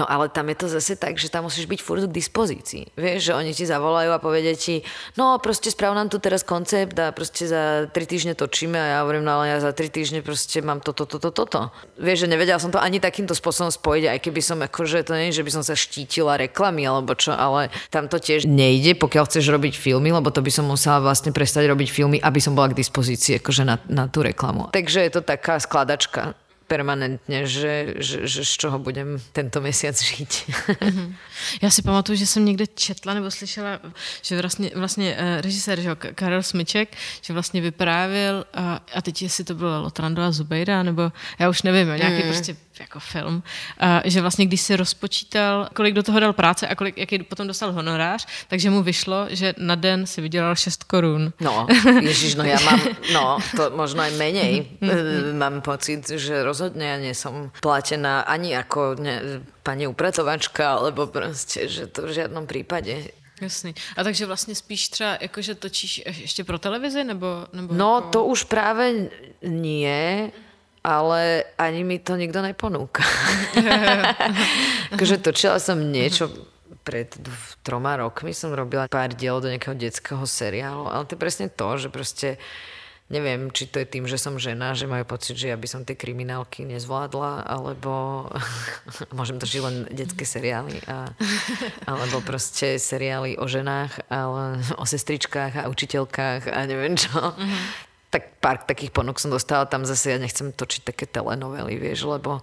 No ale tam je to zase tak, že tam musíš byť furt k dispozícii. Vieš, že oni ti zavolajú a povedia ti, no proste sprav nám tu teraz koncept a proste za tri týždne točíme a ja hovorím, no ale ja za tri týždne proste mám toto, toto, toto. To. Vieš, že nevedela som to ani takýmto spôsobom spojiť, aj keby som akože to nie, že by som sa štítila reklamy alebo čo, ale tam to tiež nejde, pokiaľ chceš robiť filmy, lebo to by som musela vlastne prestať robiť filmy, aby som bola k dispozícii akože na, na tú reklamu. Takže je to taká skladačka permanentně, že, že, že z čeho budem tento měsíc žít. Mm-hmm. Já si pamatuju, že jsem někde četla nebo slyšela, že vlastně, vlastně uh, režisér že, Karel Smyček, že vlastně vyprávěl, uh, a teď jestli to bylo Lotrando a Zubejda, nebo já už nevím, nějaký mm. prostě jako film, že vlastně když si rozpočítal, kolik do toho dal práce a kolik, jaký potom dostal honorář, takže mu vyšlo, že na den si vydělal 6 korun. No, *laughs* ježiš, no já mám, no, to možno aj menej. Mm-hmm. mám pocit, že rozhodně ja nie som platená ani ako ne, pani upratovačka, alebo prostě, že to v žiadnom prípade. Jasný. A takže vlastně spíš třeba, jako, že točíš ještě pro televizi, nebo? nebo no, jako... to už právě nie, ale ani mi to nikto neponúka. *laughs* akože točila som niečo pred troma rokmi som robila pár diel do nejakého detského seriálu, ale to je presne to, že proste neviem, či to je tým, že som žena, že majú pocit, že ja by som tie kriminálky nezvládla, alebo *laughs* môžem točiť len detské seriály, a, alebo proste seriály o ženách, ale o sestričkách a učiteľkách a neviem čo. Mm-hmm tak pár takých ponúk som dostala, tam zase ja nechcem točiť také telenovely, vieš, lebo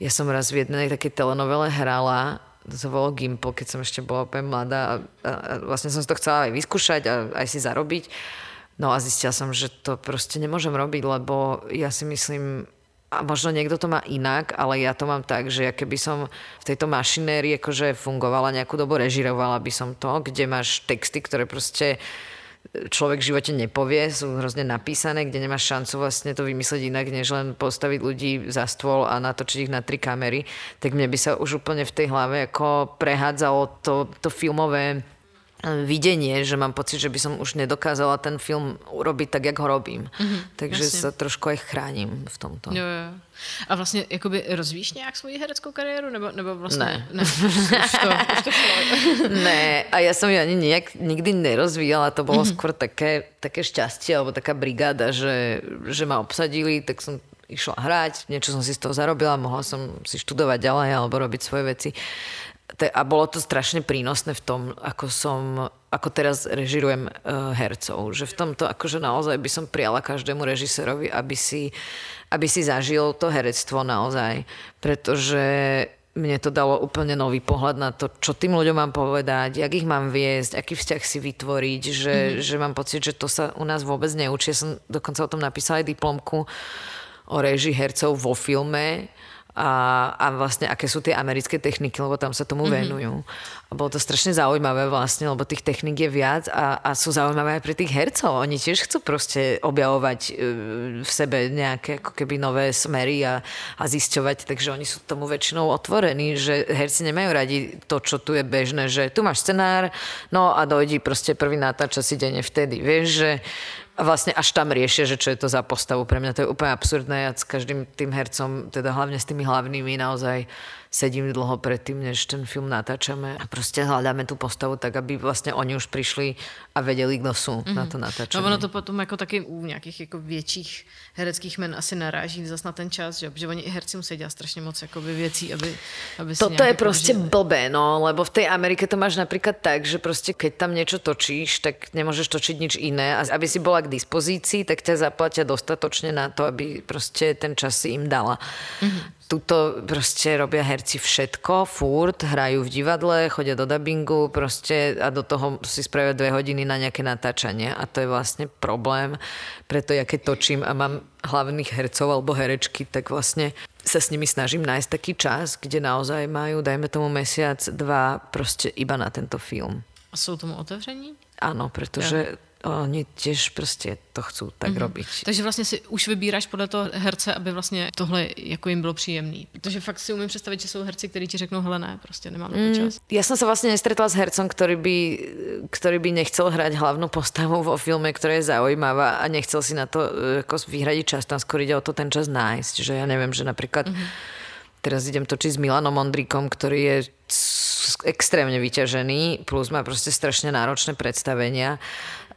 ja som raz v jednej takej telenovele hrala, to sa volalo Gimple, keď som ešte bola úplne mladá a, a, a vlastne som si to chcela aj vyskúšať a aj si zarobiť. No a zistila som, že to proste nemôžem robiť, lebo ja si myslím, a možno niekto to má inak, ale ja to mám tak, že ja keby som v tejto mašinérii akože fungovala nejakú dobu, režirovala by som to, kde máš texty, ktoré proste človek v živote nepovie, sú hrozne napísané, kde nemáš šancu vlastne to vymysleť inak, než len postaviť ľudí za stôl a natočiť ich na tri kamery, tak mne by sa už úplne v tej hlave ako prehádzalo to, to filmové videnie, že mám pocit, že by som už nedokázala ten film urobiť tak, jak ho robím. Mm-hmm, Takže jasně. sa trošku aj chráním v tomto. Jo, jo. A vlastně jakoby rozvíš nějak svoji hereckou kariéru? Nebo, nebo vlastně... Ne. ne. Už to, už to *laughs* ne. A ja som ju ani nejak nikdy nerozvíjala. To bolo mm-hmm. skôr také, také šťastie alebo taká brigáda, že, že ma obsadili, tak som išla hrať, niečo som si z toho zarobila, mohla som si študovať ďalej alebo robiť svoje veci. A bolo to strašne prínosné v tom, ako som, ako teraz režirujem uh, hercov. Že v tomto akože naozaj by som prijala každému režisérovi, aby si, aby si zažil to herectvo naozaj. Pretože mne to dalo úplne nový pohľad na to, čo tým ľuďom mám povedať, jak ich mám viesť, aký vzťah si vytvoriť, že, mm-hmm. že mám pocit, že to sa u nás vôbec neučí. Ja som dokonca o tom napísala aj diplomku o režii hercov vo filme a, a vlastne aké sú tie americké techniky, lebo tam sa tomu mm-hmm. venujú. A bolo to strašne zaujímavé vlastne, lebo tých technik je viac a, a sú zaujímavé aj pre tých hercov. Oni tiež chcú proste objavovať uh, v sebe nejaké ako keby nové smery a, a zisťovať, takže oni sú tomu väčšinou otvorení, že herci nemajú radi to, čo tu je bežné, že tu máš scenár, no a dojdi proste prvý natáča si denne vtedy. Vieš, že vlastne až tam riešia, že čo je to za postavu. Pre mňa to je úplne absurdné. Ja s každým tým hercom, teda hlavne s tými hlavnými, naozaj sedím dlho predtým, než ten film natáčame a proste hľadáme tú postavu tak, aby vlastne oni už prišli a vedeli, kto sú mm-hmm. na to natáčanie. No ono to potom jako taky u nějakých jako větších hereckých men asi naráží zase na ten čas, že, že oni i herci musí dělat strašně moc jakoby věcí, aby, aby si Toto je proste požili. blbé, no, lebo v tej Amerike to máš napríklad tak, že proste keď tam niečo točíš, tak nemôžeš točiť nič iné a aby si bola k dispozícii, tak ťa zaplatia dostatočne na to, aby proste ten čas si im dala. Mm-hmm tuto proste robia herci všetko, furt, hrajú v divadle, chodia do dubbingu proste a do toho si spravia dve hodiny na nejaké natáčanie a to je vlastne problém. Preto ja keď točím a mám hlavných hercov alebo herečky, tak vlastne sa s nimi snažím nájsť taký čas, kde naozaj majú, dajme tomu mesiac, dva, proste iba na tento film. A sú tomu otevření? Áno, pretože ja oni tiež prostě to chcú tak mm-hmm. robiť. Takže vlastně si už vybíráš podle toho herce, aby vlastně tohle jako jim bylo příjemný. Protože fakt si umím představit, že jsou herci, kteří ti řeknou, hele ne, prostě nemám na to mm, čas. Ja som sa vlastne nestretla s hercom, ktorý by, ktorý by nechcel hrať hlavnú postavu vo filme, ktorá je zaujímavá a nechcel si na to ako vyhradiť čas. Tam skôr ide o to ten čas nájsť. Že ja neviem, že napríklad mm-hmm teraz idem točiť s Milanom Ondríkom, ktorý je extrémne vyťažený, plus má proste strašne náročné predstavenia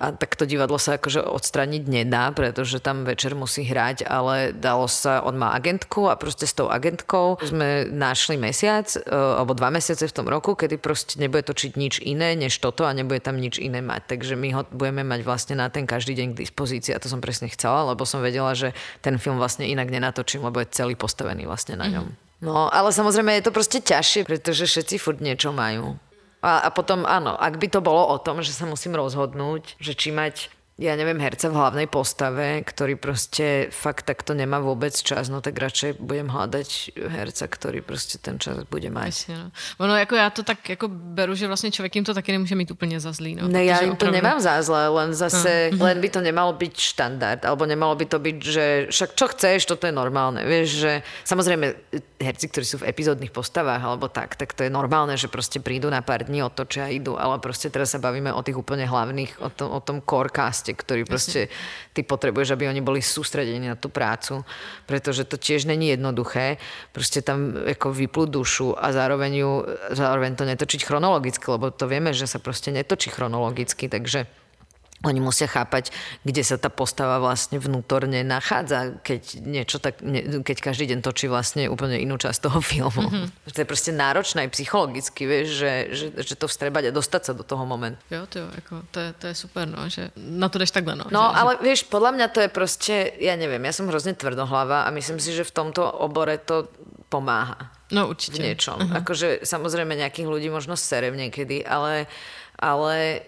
a tak to divadlo sa akože odstraniť nedá, pretože tam večer musí hrať, ale dalo sa, on má agentku a proste s tou agentkou sme našli mesiac e, alebo dva mesiace v tom roku, kedy proste nebude točiť nič iné než toto a nebude tam nič iné mať. Takže my ho budeme mať vlastne na ten každý deň k dispozícii a to som presne chcela, lebo som vedela, že ten film vlastne inak nenatočím, lebo je celý postavený vlastne na ňom. Mm-hmm. No, ale samozrejme je to proste ťažšie, pretože všetci furt niečo majú. A, a potom áno, ak by to bolo o tom, že sa musím rozhodnúť, že či mať ja neviem, herca v hlavnej postave, ktorý proste fakt takto nemá vôbec čas, no tak radšej budem hľadať herca, ktorý proste ten čas bude mať. Jasně, no. Ono, jako já to tak jako beru, že vlastně člověk jim to taky nemůže mít úplně za zlý. No, ne, ja im to nemám za zlé, len zase, no. len by to nemalo byť štandard, alebo nemalo by to byť, že však čo chceš, toto je normálne. Vieš, že samozrejme herci, ktorí sú v epizódnych postavách alebo tak, tak to je normálne, že proste prídu na pár dní, otočia a idú, ale proste teraz sa bavíme o tých úplne hlavných, o tom, o tom core caste, proste, ktorý proste ty potrebuješ, aby oni boli sústredení na tú prácu, pretože to tiež není jednoduché. Proste tam ako vyplú dušu a zároveň, ju, zároveň to netočiť chronologicky, lebo to vieme, že sa proste netočí chronologicky, takže oni musia chápať, kde sa tá postava vlastne vnútorne nachádza, keď niečo tak, ne, keď každý deň točí vlastne úplne inú časť toho filmu. Mm-hmm. To je proste náročné aj psychologicky, vieš, že, že, že to vstrebať a dostať sa do toho momentu. Jo, to, ako, to, je, to je super, no, že na to jdeš takhle, no. No, že, ale že... vieš, podľa mňa to je proste, ja neviem, ja som hrozne tvrdohlava a myslím si, že v tomto obore to pomáha. No určite. V niečom. Uh-huh. Akože samozrejme nejakých ľudí možno serem niekedy, ale, ale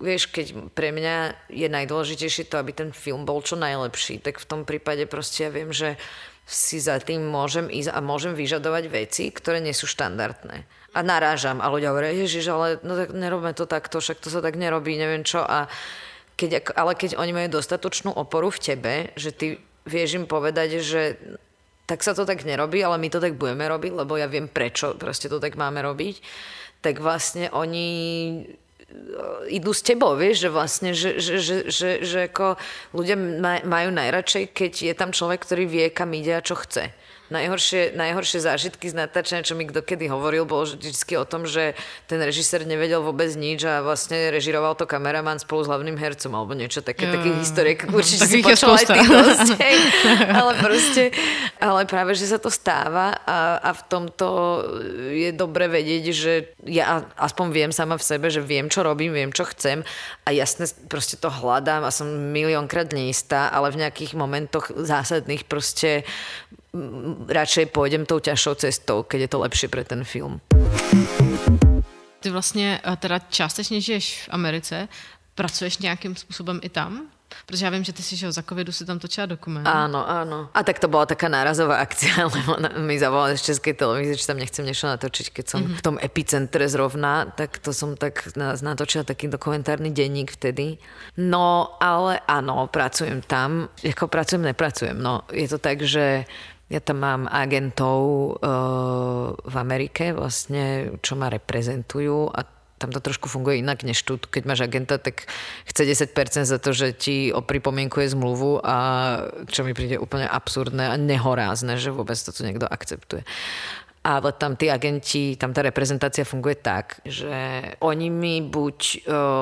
vieš, keď pre mňa je najdôležitejšie to, aby ten film bol čo najlepší, tak v tom prípade proste ja viem, že si za tým môžem ísť a môžem vyžadovať veci, ktoré nie sú štandardné. A narážam a ľudia hovoria, ježiš, ale no tak nerobme to takto, však to sa tak nerobí, neviem čo. A keď, ale keď oni majú dostatočnú oporu v tebe, že ty vieš im povedať, že tak sa to tak nerobí, ale my to tak budeme robiť, lebo ja viem, prečo proste to tak máme robiť, tak vlastne oni idú s tebou, vieš, že vlastne, že, že, že, že, že ako ľudia majú najradšej, keď je tam človek, ktorý vie, kam ide a čo chce. Najhoršie, najhoršie zážitky z natáčania, čo mi kto kedy hovoril, bolo vždy o tom, že ten režisér nevedel vôbec nič a vlastne režiroval to kameraman spolu s hlavným hercom alebo niečo také, jo. takých historiek. Určite si počula aj ty dosť, *laughs* ale proste, ale práve, že sa to stáva a, a v tomto je dobre vedieť, že ja aspoň viem sama v sebe, že viem, čo robím, viem, čo chcem a jasne proste to hľadám a som miliónkrát neistá, ale v nejakých momentoch zásadných proste radšej pôjdem tou ťažšou cestou, keď je to lepšie pre ten film. Ty vlastně teda částečně žiješ v Americe, pracuješ nějakým způsobem i tam? Protože já vím, že ty si žil za covidu, si tam točila dokument. Áno, áno. A tak to bola taká nárazová akcia, *laughs* lebo mi zavolali z Českej televízie, či tam nechcem niečo natočiť, keď som mm-hmm. v tom epicentre zrovna, tak to som tak natočila taký dokumentárny denník vtedy. No, ale áno, pracujem tam. Ako pracujem, nepracujem. No, je to tak, že ja tam mám agentov uh, v Amerike, vlastne, čo ma reprezentujú a tam to trošku funguje inak než tu. Keď máš agenta, tak chce 10% za to, že ti pripomienkuje zmluvu a čo mi príde úplne absurdné a nehorázne, že vôbec to tu niekto akceptuje. Ale tam tí agenti, tam tá reprezentácia funguje tak, že oni mi buď o,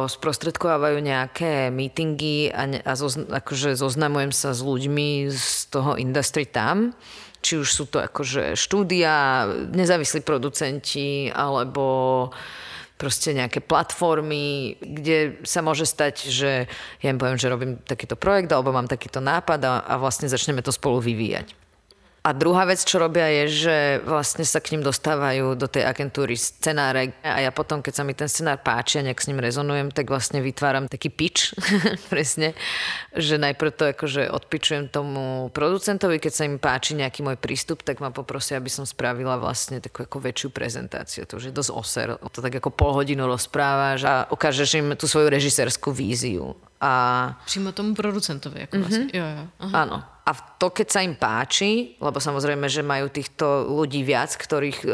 sprostredkovávajú nejaké meetingy a, ne, a zozn, akože zoznamujem sa s ľuďmi z toho industry tam, či už sú to akože štúdia, nezávislí producenti, alebo proste nejaké platformy, kde sa môže stať, že ja im poviem, že robím takýto projekt alebo mám takýto nápad a, a vlastne začneme to spolu vyvíjať. A druhá vec, čo robia, je, že vlastne sa k ním dostávajú do tej agentúry scenáre a ja potom, keď sa mi ten scenár páči a nejak s ním rezonujem, tak vlastne vytváram taký pitch, *laughs* presne, že najprv to akože odpičujem tomu producentovi, keď sa im páči nejaký môj prístup, tak ma poprosia, aby som spravila vlastne takú ako väčšiu prezentáciu. To už je dosť oser. To tak ako pol hodinu rozprávaš a ukážeš im tú svoju režisérskú víziu. A... Přímo tomu producentovi. Ako mm-hmm. vlastne. jo, jo. Aha. Áno. A to, keď sa im páči, lebo samozrejme, že majú týchto ľudí viac, ktorých e,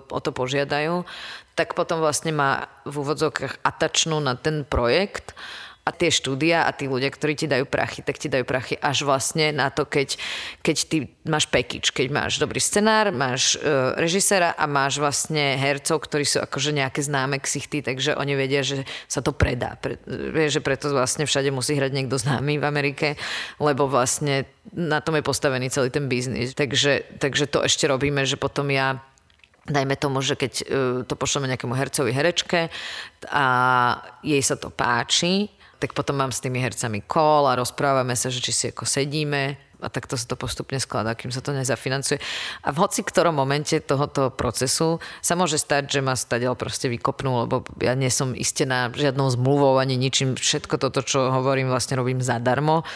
o to požiadajú, tak potom vlastne má v úvodzovkách atačnú na ten projekt a tie štúdia a tí ľudia, ktorí ti dajú prachy, tak ti dajú prachy až vlastne na to, keď, keď ty máš package, keď máš dobrý scenár, máš uh, režisera a máš vlastne hercov, ktorí sú akože nejaké známe ksichty, takže oni vedia, že sa to predá. Pre, vie, že preto vlastne všade musí hrať niekto známy v Amerike, lebo vlastne na tom je postavený celý ten biznis. Takže, takže to ešte robíme, že potom ja dajme tomu, že keď uh, to pošleme nejakému hercovi, herečke a jej sa to páči, tak potom mám s tými hercami call a rozprávame sa, že či si ako sedíme a takto sa to postupne skladá, kým sa to nezafinancuje. A v hoci ktorom momente tohoto procesu sa môže stať, že ma stadiaľ proste vykopnú, lebo ja nie som istená žiadnou zmluvou ani ničím. Všetko toto, čo hovorím, vlastne robím zadarmo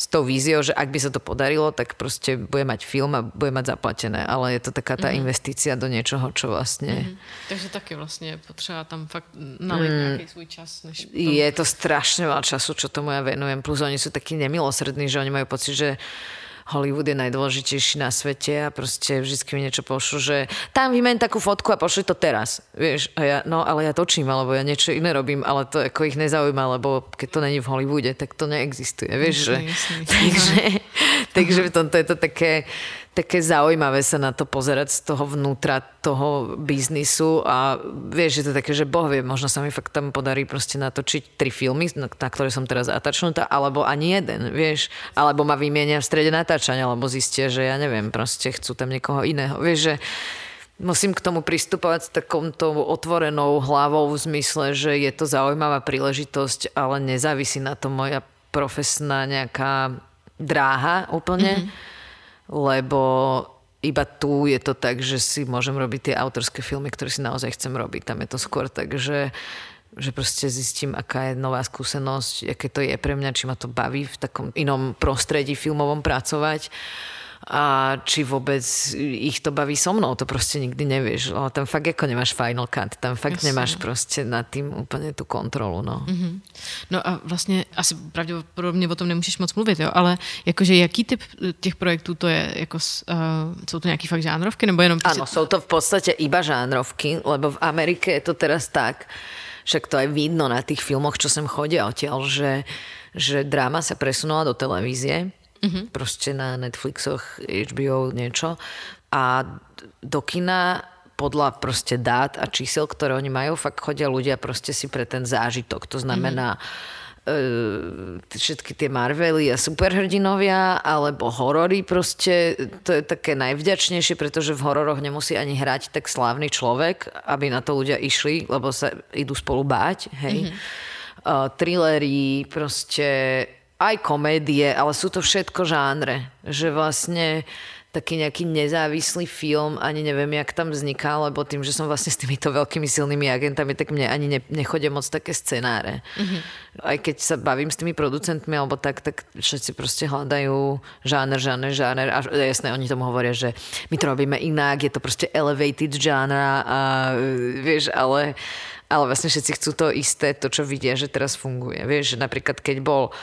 s tou víziou, že ak by sa to podarilo, tak proste bude mať film a bude mať zaplatené. Ale je to taká tá mm. investícia do niečoho, čo vlastne... Mm. Takže taky vlastne potřeba tam fakt naliť mm. nejaký svůj čas. Než potom... Je to strašne veľa času, čo tomu ja venujem. Plus oni sú takí nemilosrdní, že oni majú pocit, že Hollywood je najdôležitejší na svete a proste vždy mi niečo pošlu, že tam vymen takú fotku a pošli to teraz. Vieš, a ja, no ale ja točím, alebo ja niečo iné robím, ale to ako ich nezaujíma, lebo keď to není v Hollywoode, tak to neexistuje. Vieš, že, *laughs* takže, takže v tomto je to také, také zaujímavé sa na to pozerať z toho vnútra toho biznisu a vieš, že to také, že boh vie, možno sa mi fakt tam podarí proste natočiť tri filmy, na, na ktoré som teraz atačnutá, alebo ani jeden, vieš, alebo ma vymienia v strede natáčania, alebo zistia, že ja neviem, proste chcú tam niekoho iného, vieš, že musím k tomu pristupovať s takomto otvorenou hlavou v zmysle, že je to zaujímavá príležitosť, ale nezávisí na to moja profesná nejaká dráha úplne. Mm-hmm lebo iba tu je to tak, že si môžem robiť tie autorské filmy, ktoré si naozaj chcem robiť. Tam je to skôr tak, že že proste zistím, aká je nová skúsenosť, aké to je pre mňa, či ma to baví v takom inom prostredí filmovom pracovať a či vôbec ich to baví so mnou, to proste nikdy nevieš. Ale tam fakt ako nemáš final cut, tam fakt Jasne. nemáš proste nad tým úplne tú kontrolu. No. Mm-hmm. no a vlastně asi pravděpodobně o tom nemůžeš moc mluvit, jo? ale jakože jaký typ těch projektů to je? Jako, uh, jsou to nějaký fakt žánrovky? Nebo jenom Áno, sú to v podstate iba žánrovky, lebo v Amerike je to teraz tak, však to aj vidno na tých filmoch, čo sem chodia odtiaľ, že, že dráma sa presunula do televízie mm-hmm. proste na Netflixoch, HBO, niečo. A do kina podľa proste dát a čísel, ktoré oni majú, fakt chodia ľudia proste si pre ten zážitok. To znamená mm-hmm. uh, všetky tie Marvely a superhrdinovia alebo horory proste, to je také najvďačnejšie, pretože v hororoch nemusí ani hrať tak slávny človek, aby na to ľudia išli, lebo sa idú spolu báť, hej. Mm-hmm. Uh, trillery, proste aj komédie, ale sú to všetko žánre. Že vlastne taký nejaký nezávislý film, ani neviem, jak tam vzniká, lebo tým, že som vlastne s týmito veľkými silnými agentami, tak mne ani ne, nechodia moc také scenáre. Mm-hmm. Aj keď sa bavím s tými producentmi alebo tak, tak všetci proste hľadajú žáner, žáner, žáner a jasné, oni tomu hovoria, že my to robíme inak, je to proste elevated žánra a vieš, ale ale vlastne všetci chcú to isté, to, čo vidia, že teraz funguje. Vieš, že napríklad keď bol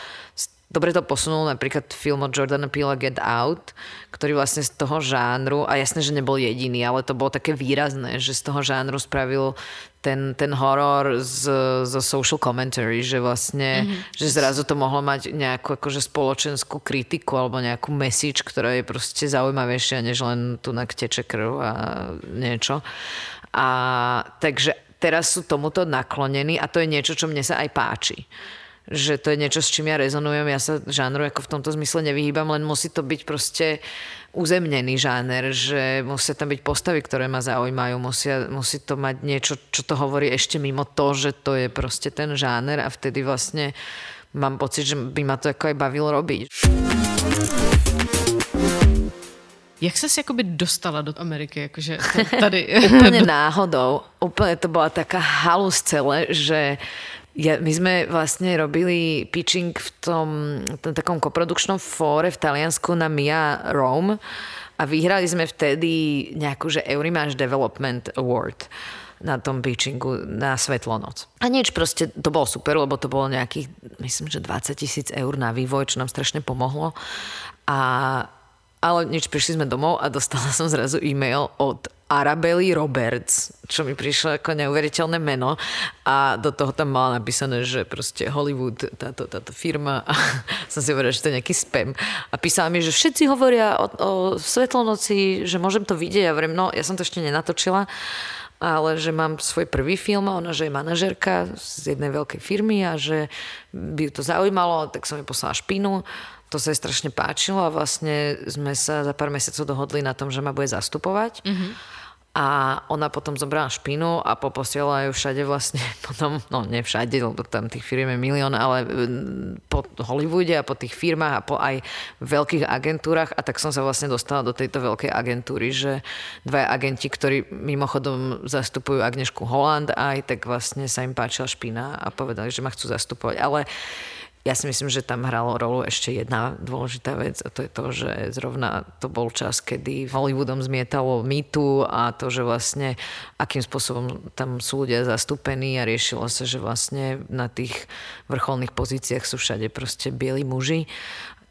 dobre to posunul napríklad film od Jordana Peele Get Out, ktorý vlastne z toho žánru, a jasné, že nebol jediný, ale to bolo také výrazné, že z toho žánru spravil ten, ten horor z, z social commentary, že vlastne, mm-hmm. že zrazu to mohlo mať nejakú akože spoločenskú kritiku alebo nejakú message, ktorá je proste zaujímavejšia, než len tu na teče krv a niečo. A takže teraz sú tomuto naklonení a to je niečo, čo mne sa aj páči že to je niečo, s čím ja rezonujem. Ja sa žánru ako v tomto zmysle nevyhýbam, len musí to byť proste uzemnený žáner, že musia tam byť postavy, ktoré ma zaujímajú, musia, musí to mať niečo, čo to hovorí ešte mimo to, že to je proste ten žáner a vtedy vlastne mám pocit, že by ma to ako aj bavilo robiť. Jak sa si akoby dostala do Ameriky? Akože *laughs* tady... *laughs* Úplne náhodou. Úplne to bola taká halus celé, že ja, my sme vlastne robili pitching v tom, tom takom koprodukčnom fóre v Taliansku na Mia Rome a vyhrali sme vtedy nejakú, že Eurimáš Development Award na tom pitchingu na Svetlonoc. A nič, proste to bolo super, lebo to bolo nejakých, myslím, že 20 tisíc eur na vývoj, čo nám strašne pomohlo. A ale nič, prišli sme domov a dostala som zrazu e-mail od Arabely Roberts, čo mi prišlo ako neuveriteľné meno. A do toho tam mala napísané, že proste Hollywood, táto, táto firma a *laughs* som si hovorila, že to je nejaký spam. A písala mi, že všetci hovoria o, o Svetlonoci, že môžem to vidieť. A vrem, no ja som to ešte nenatočila ale že mám svoj prvý film a ona, že je manažerka z jednej veľkej firmy a že by ju to zaujímalo, tak som jej poslala špinu to sa jej strašne páčilo a vlastne sme sa za pár mesiacov dohodli na tom, že ma bude zastupovať. Mm-hmm. A ona potom zobrala špinu a poposiela ju všade vlastne *laughs* potom, no nie všade, lebo tam tých firm je milión, ale mm, po Hollywoode a po tých firmách a po aj veľkých agentúrach a tak som sa vlastne dostala do tejto veľkej agentúry, že dvaja agenti, ktorí mimochodom zastupujú Agnešku Holland aj, tak vlastne sa im páčila špina a povedali, že ma chcú zastupovať. Ale ja si myslím, že tam hralo rolu ešte jedna dôležitá vec a to je to, že zrovna to bol čas, kedy Hollywoodom zmietalo mýtu a to, že vlastne akým spôsobom tam sú ľudia zastúpení a riešilo sa, že vlastne na tých vrcholných pozíciách sú všade proste bieli muži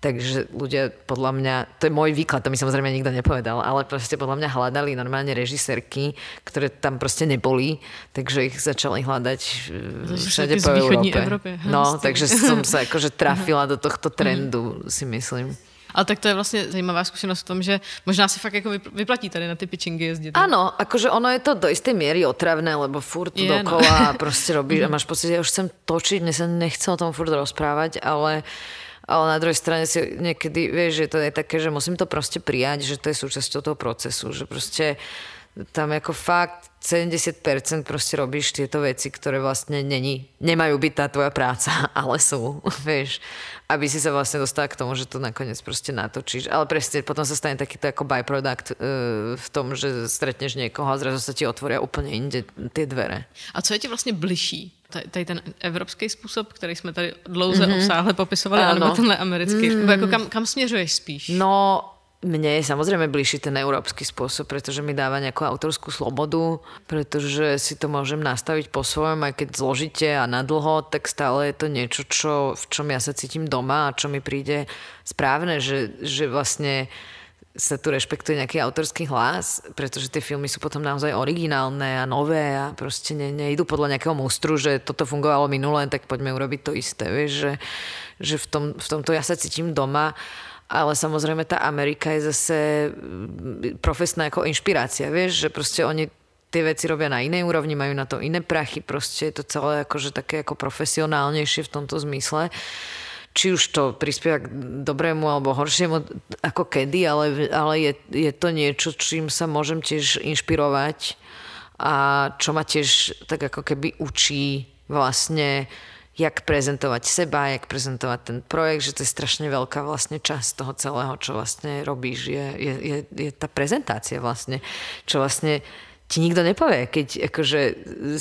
Takže ľudia podľa mňa, to je môj výklad, to mi samozrejme nikto nepovedal, ale proste podľa mňa hľadali normálne režisérky, ktoré tam proste neboli, takže ich začali hľadať e, všade po Európe. Európe. No, takže som *laughs* sa akože trafila do tohto trendu, si myslím. Ale tak to je vlastně zajímavá zkušenost v tom, že možná si fakt jako vyplatí tady na ty pitchingy jezdit. Áno, akože ono je to do istej miery otravné, lebo furt je, no. dokola no. proste *laughs* robíš a máš pocit, že ja už chcem točiť, mne sa nechce o tom furt rozprávať, ale ale na druhej strane si niekedy, vieš, že to je také, že musím to proste prijať, že to je súčasťou toho procesu, že proste tam ako fakt 70% proste robíš tieto veci, ktoré vlastne není, nemajú byť tá tvoja práca, *laughs* ale sú, vieš. Aby si sa vlastne dostala k tomu, že to nakoniec proste natočíš. Ale presne, potom sa stane takýto ako byproduct uh, v tom, že stretneš niekoho a zrazu sa ti otvoria úplne inde tie dvere. A co je ti vlastne bližší? Tady ten evropský způsob, který jsme tady dlouze mm-hmm. obsáhle popisovali, ano. alebo tenhle americký? Mm. Jako kam, kam směřuješ spíš? No, mne je samozrejme bližší ten európsky spôsob, pretože mi dáva nejakú autorskú slobodu, pretože si to môžem nastaviť po svojom, aj keď zložite a nadlho, tak stále je to niečo, čo, v čom ja sa cítim doma a čo mi príde správne, že, že vlastne sa tu rešpektuje nejaký autorský hlas, pretože tie filmy sú potom naozaj originálne a nové a proste ne, nejdu podľa nejakého mústru, že toto fungovalo minulé, tak poďme urobiť to isté. Vieš, že, že v, tom, v tomto ja sa cítim doma ale samozrejme tá Amerika je zase mm, profesná ako inšpirácia, vieš, že proste oni tie veci robia na inej úrovni, majú na to iné prachy, proste je to celé akože také ako profesionálnejšie v tomto zmysle či už to prispieva k dobrému alebo horšiemu ako kedy, ale, ale je, je to niečo, čím sa môžem tiež inšpirovať a čo ma tiež tak ako keby učí vlastne jak prezentovať seba, jak prezentovať ten projekt, že to je strašne veľká vlastne časť toho celého, čo vlastne robíš, je, je, je, je tá prezentácia vlastne, čo vlastne ti nikto nepovie, keď akože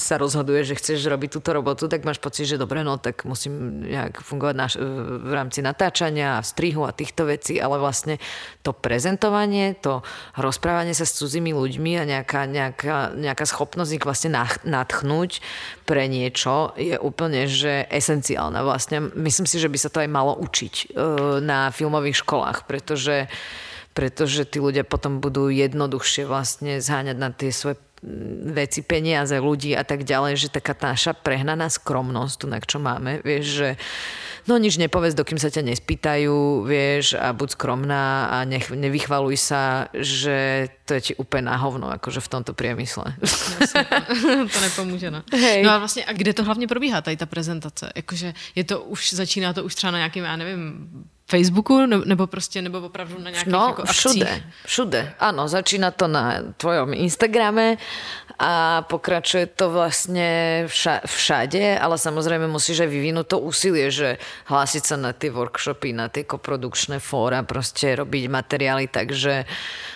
sa rozhoduje, že chceš robiť túto robotu, tak máš pocit, že dobre, no tak musím nejak fungovať na, v rámci natáčania a strihu a týchto vecí, ale vlastne to prezentovanie, to rozprávanie sa s cudzími ľuďmi a nejaká, nejaká, nejaká schopnosť ich vlastne nadchnúť pre niečo je úplne že esenciálna. Vlastne myslím si, že by sa to aj malo učiť e, na filmových školách, pretože pretože tí ľudia potom budú jednoduchšie vlastne zháňať na tie svoje mm, veci, peniaze, ľudí a tak ďalej, že taká naša prehnaná skromnosť, tu na čo máme, vieš, že no nič nepovedz, dokým sa ťa nespýtajú, vieš, a buď skromná a nech, nevychvaluj sa, že to je ti úplne na hovno, akože v tomto priemysle. *laughs* to nepomůže, no. Hej. No a vlastně, a kde to hlavně probíhá, tady ta prezentace? Jakože je to už, začíná to už třeba na nějakým, já nevím, Facebooku, nebo prostě, nebo opravdu na nějakých no, jako akcích? všude, všude. Áno, začína to na tvojom Instagrame a pokračuje to vlastne vša, všade, ale samozrejme musíš aj vyvinúť to úsilie, že hlásiť sa na tie workshopy, na tie koprodukčné fóra, proste robiť materiály, takže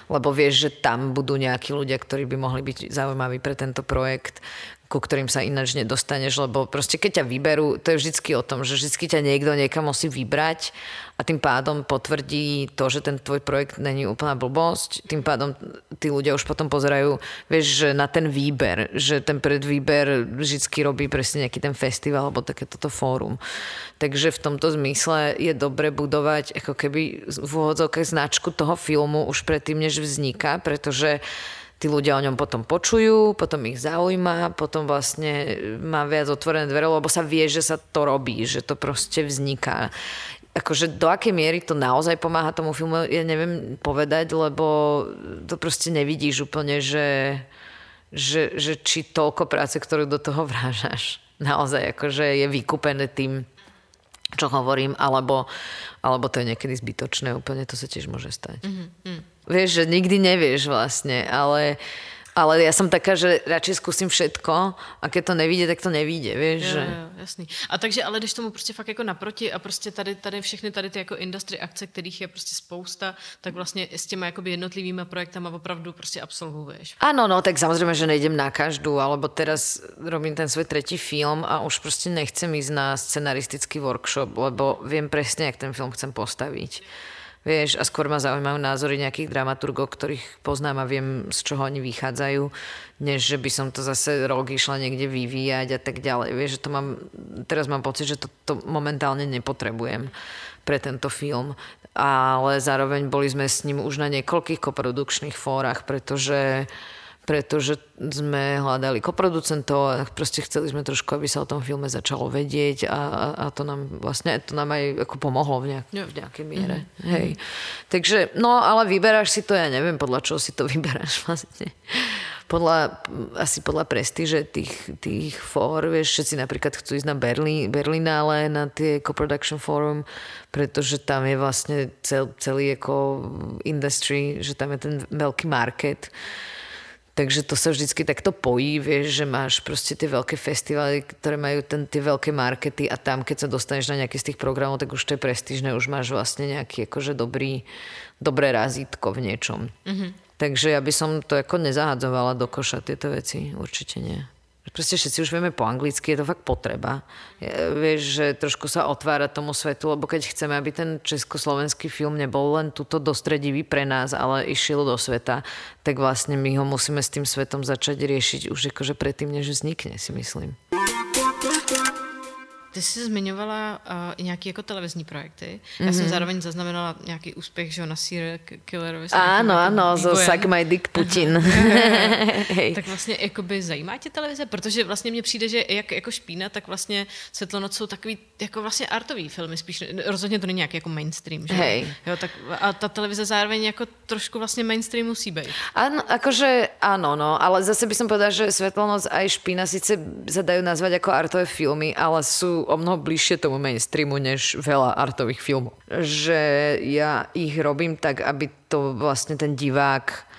lebo vieš, že tam budú nejakí ľudia, ktorí by mohli byť zaujímaví pre tento projekt, ku ktorým sa ináč nedostaneš, lebo proste keď ťa vyberú, to je vždycky o tom, že vždycky ťa niekto niekam musí vybrať a tým pádom potvrdí to, že ten tvoj projekt není úplná blbosť. Tým pádom tí ľudia už potom pozerajú, vieš, že na ten výber, že ten predvýber vždycky robí presne nejaký ten festival alebo také toto fórum. Takže v tomto zmysle je dobre budovať ako keby v úvodzovkách značku toho filmu už predtým, než vzniká, pretože tí ľudia o ňom potom počujú, potom ich zaujíma, potom vlastne má viac otvorené dvere, lebo sa vie, že sa to robí, že to proste vzniká. Akože do akej miery to naozaj pomáha tomu filmu, ja neviem povedať, lebo to proste nevidíš úplne, že, že, že či toľko práce, ktorú do toho *laughs* vrážaš, naozaj akože je vykúpené tým, čo hovorím, alebo, alebo to je niekedy zbytočné, úplne to sa tiež môže stať. Mm-hmm. Vieš, že nikdy nevieš vlastne, ale, ale ja som taká, že radšej skúsim všetko a keď to nevíde, tak to nevíde, vieš. Jo, že... jo, jasný. A takže, ale když tomu prostě fakt jako naproti a prostě tady, tady všechny tady ty jako industry akce, kterých je prostě spousta, tak vlastně s těma jakoby jednotlivými projektama opravdu prostě absolvuješ. Áno, no tak samozrejme, že nejdem na každú, alebo teraz robím ten svoj tretí film a už prostě nechcem ísť na scenaristický workshop, lebo viem presne, jak ten film chcem postaviť. Vieš, a skôr ma zaujímajú názory nejakých dramaturgov, ktorých poznám a viem, z čoho oni vychádzajú, než že by som to zase rok išla niekde vyvíjať a tak ďalej. Vieš, že to mám, teraz mám pocit, že to, to momentálne nepotrebujem pre tento film. Ale zároveň boli sme s ním už na niekoľkých koprodukčných fórach, pretože pretože sme hľadali koproducentov a proste chceli sme trošku, aby sa o tom filme začalo vedieť a, a, a to nám vlastne to nám aj ako pomohlo v, nejak, v nejakej miere. Mm-hmm. Hej. Takže, no ale vyberáš si to, ja neviem, podľa čoho si to *laughs* vyberáš vlastne. Podľa, asi podľa prestíže tých, tých fór, vieš, všetci napríklad chcú ísť na Berlín, Berlinále, na tie co-production forum, pretože tam je vlastne cel, celý ako industry, že tam je ten veľký market Takže to sa vždycky takto pojí, vieš, že máš proste tie veľké festivaly, ktoré majú ten, tie veľké markety a tam, keď sa dostaneš na nejaký z tých programov, tak už to je prestížne, už máš vlastne nejaký akože dobrý, dobré razítko v niečom. Mm-hmm. Takže ja by som to ako nezahadzovala do koša tieto veci, určite nie. Proste všetci už vieme po anglicky, je to fakt potreba. Vieš, že trošku sa otvára tomu svetu, lebo keď chceme, aby ten československý film nebol len tuto dostredivý pre nás, ale išiel do sveta, tak vlastne my ho musíme s tým svetom začať riešiť už akože predtým, než vznikne, si myslím. Ty jsi zmiňovala uh, i nějaké jako televizní projekty. Já mm-hmm. jsem mhm. zároveň zaznamenala nějaký úspěch, že na Serial Killerovi. Áno, áno, zo Suck My Dick Putin. *laughs* tak vlastně jakoby zajímá tě televize? Protože vlastně mně přijde, že jak jako špína, tak vlastně Světlonoc jsou takový jako vlastně artový filmy spíš. Rozhodně to není nějaký jako mainstream. Že? Hej. Jo, tak, a ta televize zároveň jako trošku vlastně mainstream musí být. Áno, akože áno, no, ale zase by som povedala, že Svetlonoc aj Špína síce sa dajú nazvať ako artové filmy, ale sú o mnoho bližšie tomu mainstreamu, než veľa artových filmov. Že ja ich robím tak, aby to vlastne ten divák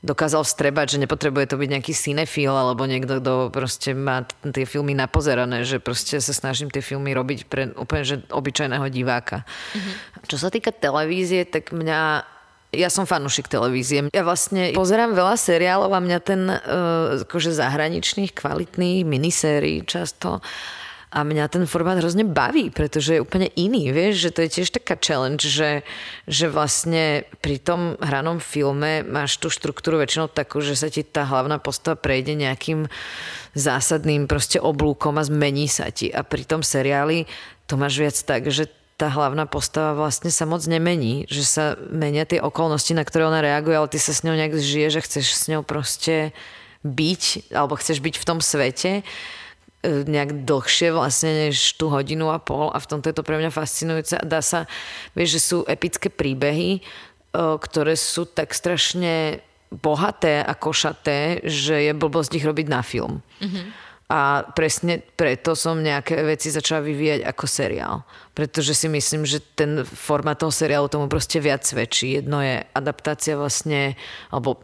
dokázal vstrebať, že nepotrebuje to byť nejaký cinefil alebo niekto, kto proste má tie filmy napozerané, že proste sa snažím tie filmy robiť pre úplne že obyčajného diváka. Mm-hmm. Čo sa týka televízie, tak mňa ja som fanúšik televízie. Ja vlastne pozerám veľa seriálov a mňa ten uh, akože zahraničných, kvalitných minisérií často a mňa ten formát hrozne baví, pretože je úplne iný, vieš, že to je tiež taká challenge, že, že vlastne pri tom hranom filme máš tú štruktúru väčšinou takú, že sa ti tá hlavná postava prejde nejakým zásadným proste oblúkom a zmení sa ti. A pri tom seriáli to máš viac tak, že tá hlavná postava vlastne sa moc nemení, že sa menia tie okolnosti, na ktoré ona reaguje, ale ty sa s ňou nejak žije, že chceš s ňou proste byť, alebo chceš byť v tom svete nejak dlhšie vlastne než tú hodinu a pol a v tomto je to pre mňa fascinujúce a dá sa, vieš, že sú epické príbehy, e, ktoré sú tak strašne bohaté a košaté, že je blbosť ich robiť na film. Mm-hmm. A presne preto som nejaké veci začala vyvíjať ako seriál. Pretože si myslím, že ten formát toho seriálu tomu proste viac svedčí. Jedno je adaptácia vlastne, alebo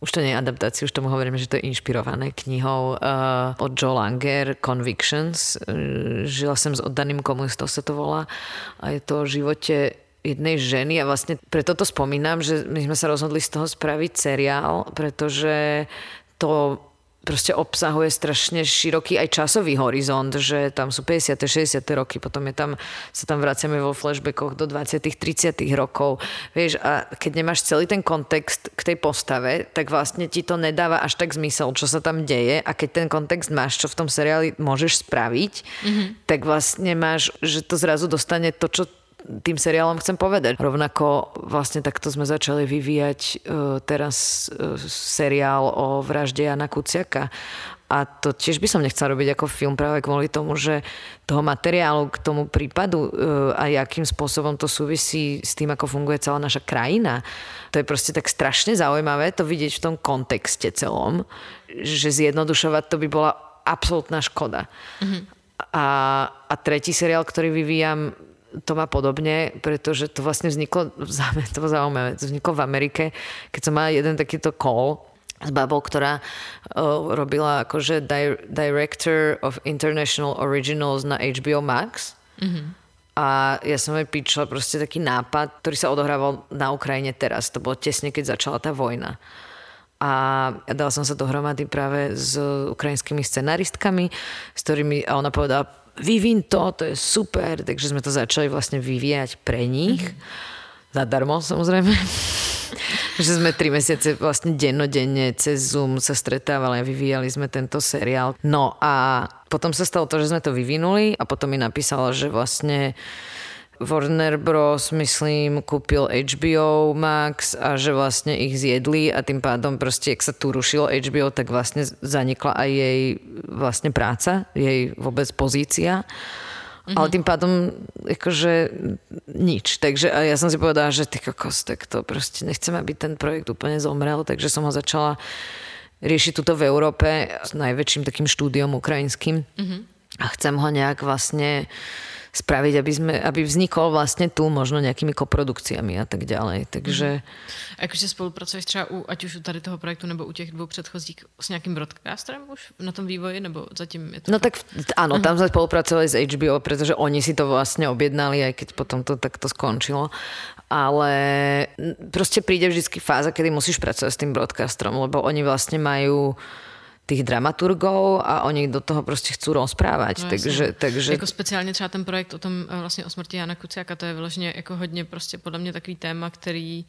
už to nie je adaptácia, už tomu hovoríme, že to je inšpirované knihou uh, od Joe Langer, Convictions. Uh, žila som s oddaným komunistom, sa to volá. A je to o živote jednej ženy a vlastne preto to spomínam, že my sme sa rozhodli z toho spraviť seriál, pretože to proste obsahuje strašne široký aj časový horizont, že tam sú 50. 60. roky, potom je tam, sa tam vraciame vo flashbackoch do 20. 30. rokov. Vieš, a keď nemáš celý ten kontext k tej postave, tak vlastne ti to nedáva až tak zmysel, čo sa tam deje a keď ten kontext máš, čo v tom seriáli môžeš spraviť, mm-hmm. tak vlastne máš, že to zrazu dostane to, čo tým seriálom chcem povedať. Rovnako vlastne takto sme začali vyvíjať uh, teraz uh, seriál o vražde Jana Kuciaka. A to tiež by som nechcela robiť ako film práve kvôli tomu, že toho materiálu k tomu prípadu uh, a akým spôsobom to súvisí s tým, ako funguje celá naša krajina. To je proste tak strašne zaujímavé to vidieť v tom kontexte celom, že zjednodušovať to by bola absolútna škoda. Mm-hmm. A, a tretí seriál, ktorý vyvíjam, to má podobne, pretože to vlastne vzniklo, to zaujímavé, to vzniklo v Amerike, keď som mala jeden takýto call s babou, ktorá uh, robila akože di- Director of International Originals na HBO Max. Mm-hmm. A ja som jej píčala proste taký nápad, ktorý sa odohrával na Ukrajine teraz. To bolo tesne, keď začala tá vojna. A dala som sa dohromady práve s ukrajinskými scenaristkami, s ktorými, a ona povedala, vyvin to, to je super, takže sme to začali vlastne vyvíjať pre nich. Mm-hmm. Zadarmo samozrejme. *laughs* že sme tri mesiace vlastne dennodenne cez Zoom sa stretávali a vyvíjali sme tento seriál. No a potom sa stalo to, že sme to vyvinuli a potom mi napísala, že vlastne Warner Bros. myslím kúpil HBO Max a že vlastne ich zjedli a tým pádom proste, ak sa tu rušilo HBO, tak vlastne zanikla aj jej vlastne práca, jej vôbec pozícia. Mm-hmm. Ale tým pádom akože nič. Takže a ja som si povedala, že ty kokos, tak to proste nechcem, aby ten projekt úplne zomrel, takže som ho začala riešiť tuto v Európe s najväčším takým štúdiom ukrajinským. Mm-hmm. A chcem ho nejak vlastne spraviť, aby, sme, aby vznikol vlastne tu možno nejakými koprodukciami a tak ďalej. Takže... Mm. A jakože spolupracuješ třeba u, ať už u tady toho projektu nebo u těch dvou předchozích s nějakým broadcasterem už na tom vývoji, nebo zatím je to... No tak áno, tam sme spolupracovali s HBO, pretože oni si to vlastne objednali, aj keď potom to takto skončilo. Ale proste príde vždy fáza, kedy musíš pracovať s tým broadcasterom, lebo oni vlastne majú tých dramaturgov a oni do toho prostě chcú rozprávať. No, takže, takže... Jako speciálně třeba ten projekt o tom eh, vlastně o smrti Jana Kuciaka, to je vyloženě jako hodně prostě podle mě takový téma, který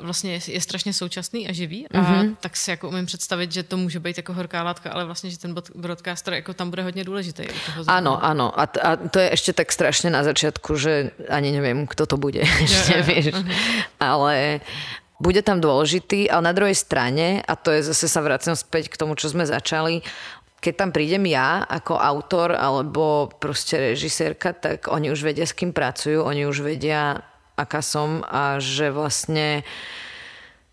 vlastně je, je strašně současný a živý a mm-hmm. tak si jako umím představit, že to může být jako horká látka, ale vlastně, že ten broadcaster jako tam bude hodně důležitý. Áno, áno. A, a to je ešte tak strašne na začiatku, že ani neviem, kto to bude. ešte, yeah, vieš. Uh-huh. Ale bude tam dôležitý, ale na druhej strane, a to je zase sa vracem späť k tomu, čo sme začali, keď tam prídem ja ako autor alebo proste režisérka, tak oni už vedia, s kým pracujú, oni už vedia, aká som a že vlastne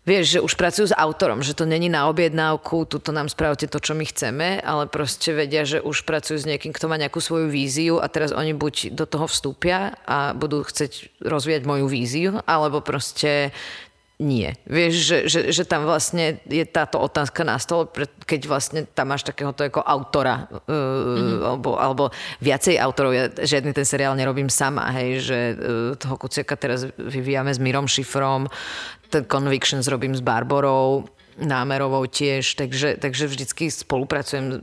vieš, že už pracujú s autorom, že to není na objednávku, tuto nám spravte to, čo my chceme, ale proste vedia, že už pracujú s niekým, kto má nejakú svoju víziu a teraz oni buď do toho vstúpia a budú chcieť rozvíjať moju víziu, alebo proste nie. Vieš, že, že, že tam vlastne je táto otázka na stole, keď vlastne tam máš takéhoto ako autora, uh, mm-hmm. alebo, alebo viacej autorov. Ja žiadny ten seriál nerobím sama, hej, že uh, toho Kuciaka teraz vyvíjame s Mirom Šifrom, ten Convictions robím s Barborou, námerovou tiež, takže, takže vždycky spolupracujem e,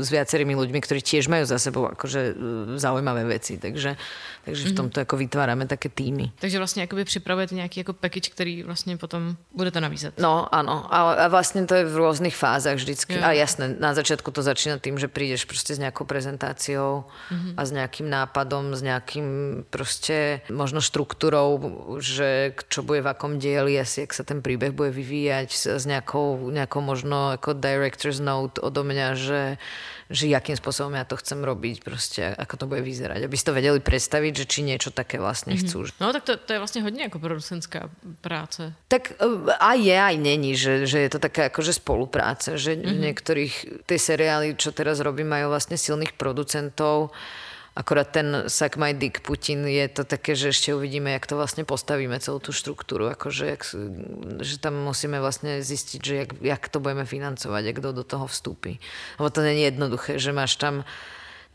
s viacerými ľuďmi, ktorí tiež majú za sebou akože e, zaujímavé veci, takže, takže v mhm. tomto ako vytvárame také týmy. Takže vlastne akoby připravujete nejaký ako package, ktorý vlastne potom budete navízať. No, áno. A, a vlastne to je v rôznych fázach vždycky. Ja. A jasné, na začiatku to začína tým, že prídeš proste s nejakou prezentáciou mm-hmm. a s nejakým nápadom, s nejakým proste možno štruktúrou, že čo bude v akom dieli, asi jak sa ten príbeh bude vyvíjať, s nejakým nejakou, nejakou možno ako director's note odo mňa, že, že jakým spôsobom ja to chcem robiť, proste ako to bude vyzerať. Aby si to vedeli predstaviť, že či niečo také vlastne mm-hmm. chcú. No tak to, to je vlastne hodne ako producentská práce. Tak e, aj je, aj není, že, že je to taká akože spolupráca, že mm-hmm. niektorých tie seriály, čo teraz robím, majú vlastne silných producentov, Akorát ten Suck My Dick Putin je to také, že ešte uvidíme, jak to vlastne postavíme, celú tú štruktúru. Akože, jak, že tam musíme vlastne zistiť, že jak, jak to budeme financovať, jak kto do toho vstúpi. Lebo to je jednoduché, že máš tam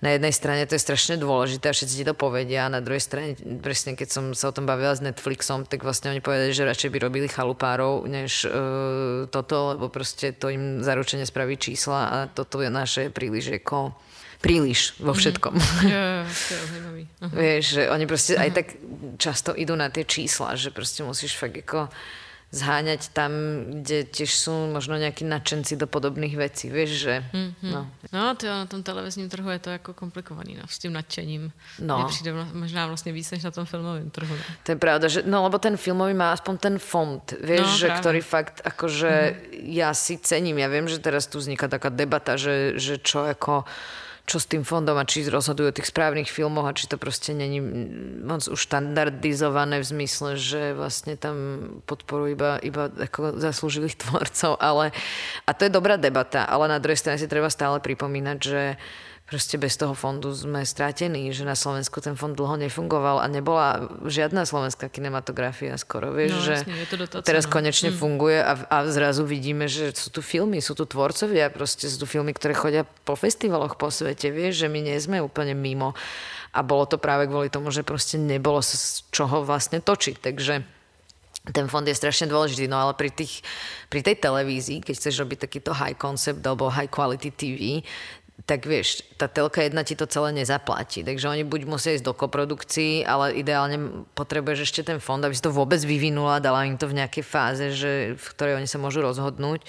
na jednej strane to je strašne dôležité a všetci ti to povedia a na druhej strane, presne keď som sa o tom bavila s Netflixom, tak vlastne oni povedali, že radšej by robili chalupárov, než uh, toto, lebo proste to im zaručene spraví čísla a toto je naše príliš ako príliš vo mhm. všetkom. Mm-hmm. Yeah, uh-huh. Vieš, že oni proste uh-huh. aj tak často idú na tie čísla, že proste musíš fakt ako zháňať tam, kde tiež sú možno nejakí nadšenci do podobných vecí, vieš, že... Mm-hmm. No, no to na tom televizním trhu je to jako komplikovaný, no, s tím nadšením. No. přijde možná vlastně víc, než na tom filmovém trhu. No. To je pravda, že, no lebo ten filmový má aspoň ten fond, vieš, no, že, ktorý fakt akože mm-hmm. ja si cením, ja viem, že teraz tu vzniká taká debata, že, že čo ako čo s tým fondom a či rozhodujú o tých správnych filmoch a či to proste není moc už štandardizované v zmysle, že vlastne tam podporujú iba, iba ako zaslúžilých *laughs* tvorcov. Ale, a to je dobrá debata, ale na druhej strane si treba stále pripomínať, že proste bez toho fondu sme strátení, že na Slovensku ten fond dlho nefungoval a nebola žiadna slovenská kinematografia skoro, vieš, no, že jasne, to dotácia, teraz no. konečne mm. funguje a, a zrazu vidíme, že sú tu filmy, sú tu tvorcovia, proste sú tu filmy, ktoré chodia po festivaloch po svete, vieš, že my nie sme úplne mimo a bolo to práve kvôli tomu, že proste nebolo sa z čoho vlastne točiť, takže ten fond je strašne dôležitý, no ale pri, tých, pri tej televízii, keď chceš robiť takýto high concept alebo high quality TV, tak vieš, tá telka jedna ti to celé nezaplatí. Takže oni buď musia ísť do koprodukcií, ale ideálne potrebuješ ešte ten fond, aby si to vôbec vyvinula, dala im to v nejakej fáze, že, v ktorej oni sa môžu rozhodnúť.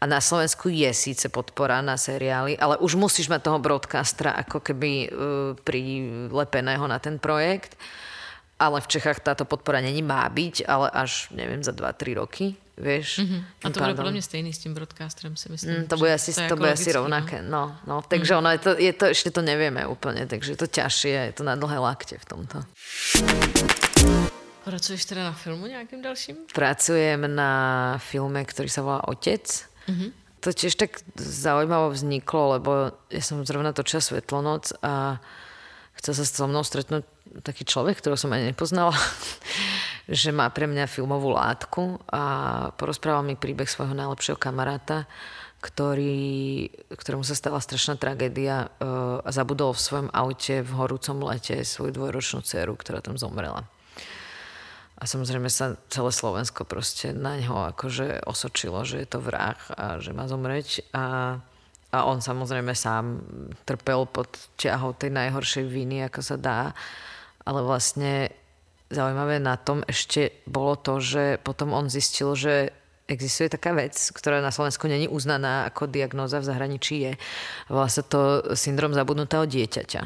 A na Slovensku je síce podpora na seriály, ale už musíš mať toho broadcastera ako keby uh, prilepeného na ten projekt. Ale v Čechách táto podpora není má byť, ale až, neviem, za 2-3 roky vieš. Mm-hmm. A to bude podľa mňa stejný s tým broadcasterem, si myslím. Mm, to bude asi, to, to bude asi rovnaké. No. No, no. Takže mm. ono je to, je to, ešte to nevieme úplne, takže je to ťažšie, je to na dlhé lakte v tomto. Pracuješ teda na filmu nejakým ďalším? Pracujem na filme, ktorý sa volá Otec. Mm-hmm. To tiež tak zaujímavo vzniklo, lebo ja som zrovna točila Svetlonoc a chcel sa so mnou stretnúť taký človek, ktorého som ani nepoznala, *laughs* že má pre mňa filmovú látku a porozprával mi príbeh svojho najlepšieho kamaráta, ktorý, ktorému sa stala strašná tragédia uh, a zabudol v svojom aute v horúcom lete svoju dvojročnú dceru, ktorá tam zomrela. A samozrejme sa celé Slovensko proste na ňo akože osočilo, že je to vrah a že má zomreť. A a on samozrejme sám trpel pod ťahou tej najhoršej viny, ako sa dá. Ale vlastne zaujímavé na tom ešte bolo to, že potom on zistil, že existuje taká vec, ktorá na Slovensku není uznaná ako diagnóza v zahraničí je. Volá sa to syndrom zabudnutého dieťaťa.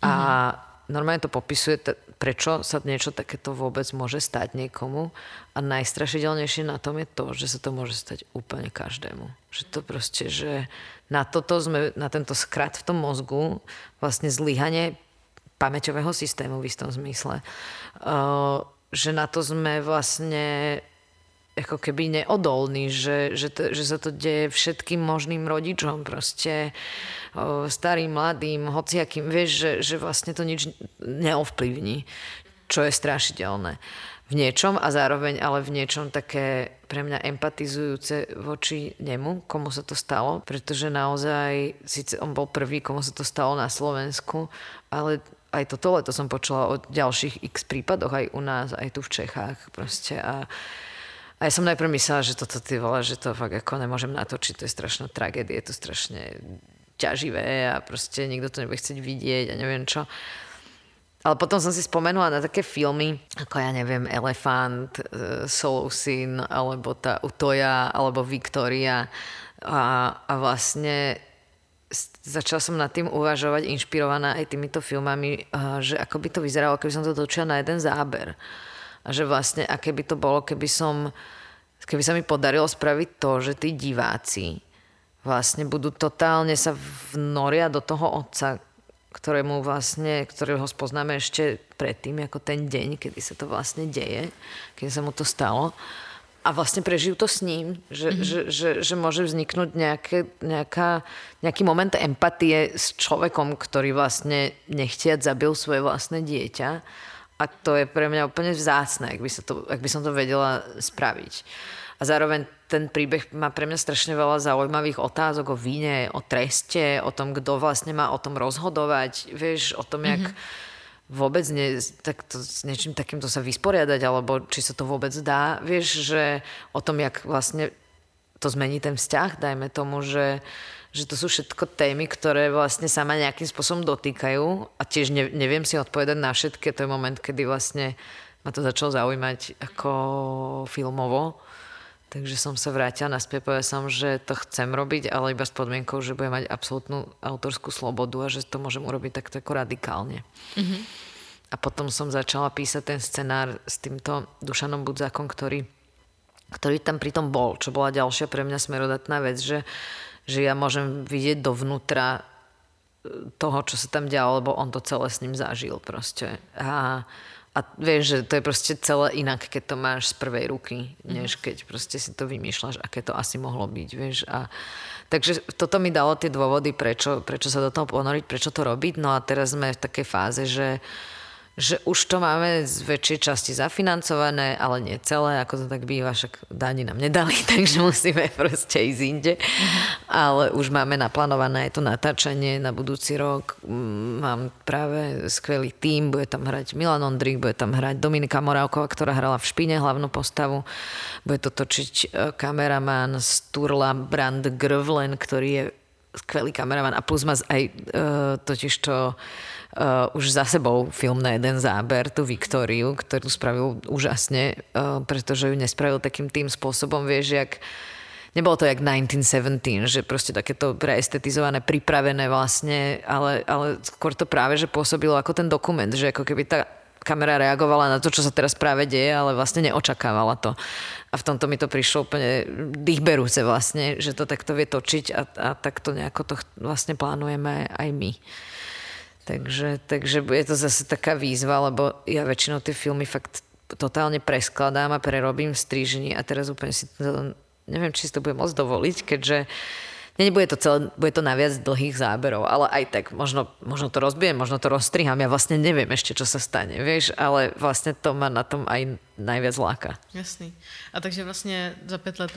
A mm. normálne to popisuje, t- prečo sa niečo takéto vôbec môže stať niekomu. A najstrašidelnejšie na tom je to, že sa to môže stať úplne každému. Že to proste, že na toto sme, na tento skrat v tom mozgu, vlastne zlyhanie pamäťového systému v istom zmysle. Že na to sme vlastne ako keby neodolní, že, že, to, že sa to deje všetkým možným rodičom, proste starým, mladým, hociakým, vieš, že, že vlastne to nič neovplyvní, čo je strašidelné. V niečom a zároveň ale v niečom také pre mňa empatizujúce voči nemu, komu sa to stalo, pretože naozaj, síce on bol prvý, komu sa to stalo na Slovensku, ale aj toto leto som počula o ďalších x prípadoch aj u nás, aj tu v Čechách proste a a ja som najprv myslela, že toto ty vole, že to fakt ako nemôžem natočiť, to je strašná tragédia, je to strašne ťaživé a proste nikto to nebude chcieť vidieť a neviem čo. Ale potom som si spomenula na také filmy, ako ja neviem, Elefant, e, Scene, alebo tá Utoja, alebo Victoria. A, a vlastne začala som nad tým uvažovať, inšpirovaná aj týmito filmami, že ako by to vyzeralo, keby som to točila na jeden záber. A že vlastne, aké by to bolo, keby som, keby sa mi podarilo spraviť to, že tí diváci vlastne budú totálne sa vnoria do toho otca, ktorému vlastne, ktorého spoznáme ešte predtým, ako ten deň, kedy sa to vlastne deje, keď sa mu to stalo a vlastne prežijú to s ním, že, mm-hmm. že, že, že môže vzniknúť nejaké, nejaká, nejaký moment empatie s človekom, ktorý vlastne nechtiať zabil svoje vlastné dieťa. A to je pre mňa úplne vzácne, ak by, sa to, ak by som to vedela spraviť. A zároveň ten príbeh má pre mňa strašne veľa zaujímavých otázok o víne, o treste, o tom, kto vlastne má o tom rozhodovať, vieš, o tom, jak mm-hmm vôbec ne, tak to, s niečím takýmto sa vysporiadať, alebo či sa to vôbec dá. Vieš, že o tom, jak vlastne to zmení ten vzťah, dajme tomu, že, že to sú všetko témy, ktoré vlastne sa ma nejakým spôsobom dotýkajú a tiež ne, neviem si odpovedať na všetky. To je moment, kedy vlastne ma to začalo zaujímať ako filmovo. Takže som sa vrátila naspäť, povedala som, že to chcem robiť, ale iba s podmienkou, že budem mať absolútnu autorskú slobodu a že to môžem urobiť takto ako radikálne. Mm-hmm. A potom som začala písať ten scenár s týmto Dušanom Budzákom, ktorý, ktorý tam pritom bol, čo bola ďalšia pre mňa smerodatná vec, že, že ja môžem vidieť dovnútra e, toho, čo sa tam dialo, lebo on to celé s ním zažil proste. A a vieš, že to je proste celé inak, keď to máš z prvej ruky, než keď proste si to vymýšľaš, aké to asi mohlo byť, vieš. A, takže toto mi dalo tie dôvody, prečo, prečo sa do toho ponoriť, prečo to robiť. No a teraz sme v takej fáze, že že už to máme z väčšej časti zafinancované, ale nie celé, ako to tak býva, však dáni nám nedali, *laughs* takže musíme proste ísť inde. Ale už máme naplánované aj to natáčanie na budúci rok. Mám práve skvelý tým, bude tam hrať Milan Ondrik, bude tam hrať Dominika Morávková, ktorá hrala v Špine hlavnú postavu. Bude to točiť e, kameraman z Turla Brand Grvlen, ktorý je skvelý kameraman a plus má aj uh, totiž to uh, už za sebou film na jeden záber, tú Viktóriu, ktorú spravil úžasne, uh, pretože ju nespravil takým tým spôsobom, vieš, jak nebolo to jak 1917, že proste takéto preestetizované, pripravené vlastne, ale, ale skôr to práve, že pôsobilo ako ten dokument, že ako keby tá kamera reagovala na to, čo sa teraz práve deje, ale vlastne neočakávala to. A v tomto mi to prišlo úplne dýchberúce vlastne, že to takto vie točiť a, a takto nejako to vlastne plánujeme aj my. Takže, takže je to zase taká výzva, lebo ja väčšinou tie filmy fakt totálne preskladám a prerobím v strižni a teraz úplne si to, neviem, či si to budem môcť dovoliť, keďže nebude to celé, bude to na viac dlhých záberov, ale aj tak možno, možno to rozbijem, možno to rozstriham, ja vlastne neviem ešte, čo sa stane, vieš, ale vlastne to ma na tom aj najviac láka. Jasný. A takže vlastne za 5 let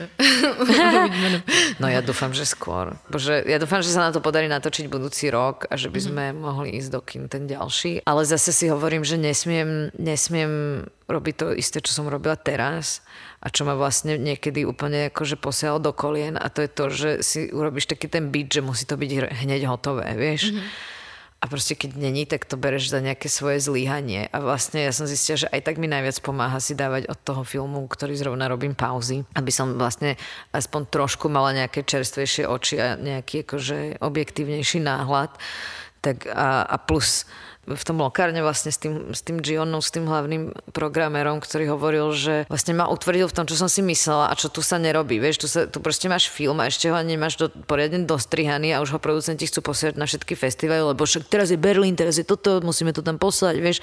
*laughs* No ja dúfam, že skôr. Bože, ja dúfam, že sa na to podarí natočiť budúci rok a že by sme mm-hmm. mohli ísť do kin ten ďalší. Ale zase si hovorím, že nesmiem, nesmiem robiť to isté, čo som robila teraz a čo ma vlastne niekedy úplne akože posialo do kolien a to je to, že si urobíš taký ten beat, že musí to byť hneď hotové, vieš. Mm-hmm. A a proste keď není, tak to bereš za nejaké svoje zlíhanie. A vlastne ja som zistila, že aj tak mi najviac pomáha si dávať od toho filmu, ktorý zrovna robím pauzy, aby som vlastne aspoň trošku mala nejaké čerstvejšie oči a nejaký akože objektívnejší náhľad. Tak a, a plus v tom lokárne vlastne s tým, s tým Gionom, s tým hlavným programérom, ktorý hovoril, že vlastne ma utvrdil v tom, čo som si myslela a čo tu sa nerobí. Vieš, tu, sa, tu proste máš film a ešte ho nemáš do, poriadne dostrihaný a už ho producenti chcú posielať na všetky festivaly, lebo však teraz je Berlín, teraz je toto, musíme to tam poslať, vieš.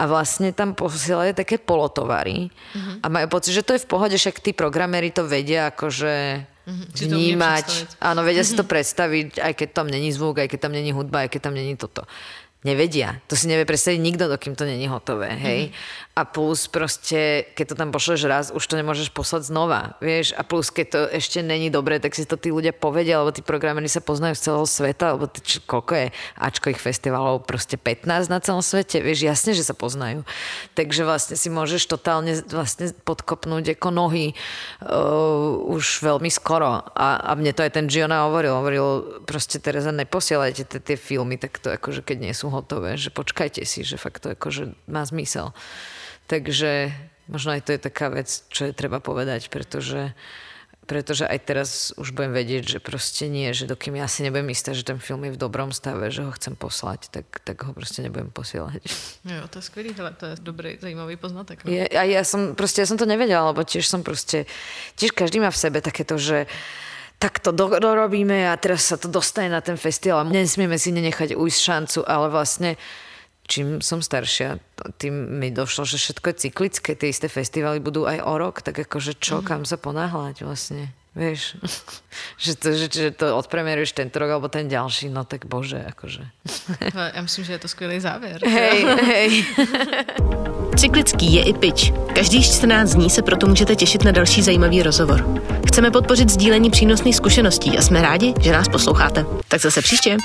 A vlastne tam posielajú také polotovary mm-hmm. a majú pocit, že to je v pohode, však tí programéri to vedia akože mm-hmm. vnímať. Áno, vedia mm-hmm. si to mhm. *laughs* predstaviť, aj keď tam není zvuk, aj keď tam není hudba, aj keď tam není toto nevedia. To si nevie predstaviť nikto, dokým to není hotové, hej. Mm-hmm. A plus proste, keď to tam pošleš raz, už to nemôžeš poslať znova, vieš. A plus, keď to ešte není dobré, tak si to tí ľudia povedia, lebo tí programeri sa poznajú z celého sveta, lebo tí, koľko je Ačko ich festivalov, proste 15 na celom svete, vieš, jasne, že sa poznajú. Takže vlastne si môžeš totálne vlastne podkopnúť ako nohy uh, už veľmi skoro. A, a mne to aj ten Giona hovoril, hovoril proste Tereza, neposielajte tie filmy takto, akože keď nie sú hotové, že počkajte si, že fakt to akože má zmysel. Takže možno aj to je taká vec, čo je treba povedať, pretože pretože aj teraz už budem vedieť, že proste nie, že dokým ja si nebudem istá, že ten film je v dobrom stave, že ho chcem poslať, tak, tak ho proste nebudem posielať. Jo, to je skvělý, hele, to je dobrý, zajímavý poznatek. No? Je, a ja som, proste, ja som to nevedela, lebo tiež som proste, tiež každý má v sebe takéto, že tak to dorobíme a teraz sa to dostane na ten festival a nesmieme si nenechať ujsť šancu, ale vlastne čím som staršia, tým mi došlo, že všetko je cyklické. Tie isté festivaly budú aj o rok, tak akože čo, mm. kam sa ponáhľať vlastne. Vieš, *laughs* že to, že, že to odpremieruješ tento rok alebo ten ďalší, no tak bože, akože. Já myslím, že je to skvělý závěr. *laughs* Hej, hej. Cyklický je i pitch. Každých 14 dní se proto můžete těšit na další zajímavý rozhovor. Chceme podpořit sdílení přínosných zkušeností a jsme rádi, že nás posloucháte. Tak zase příště.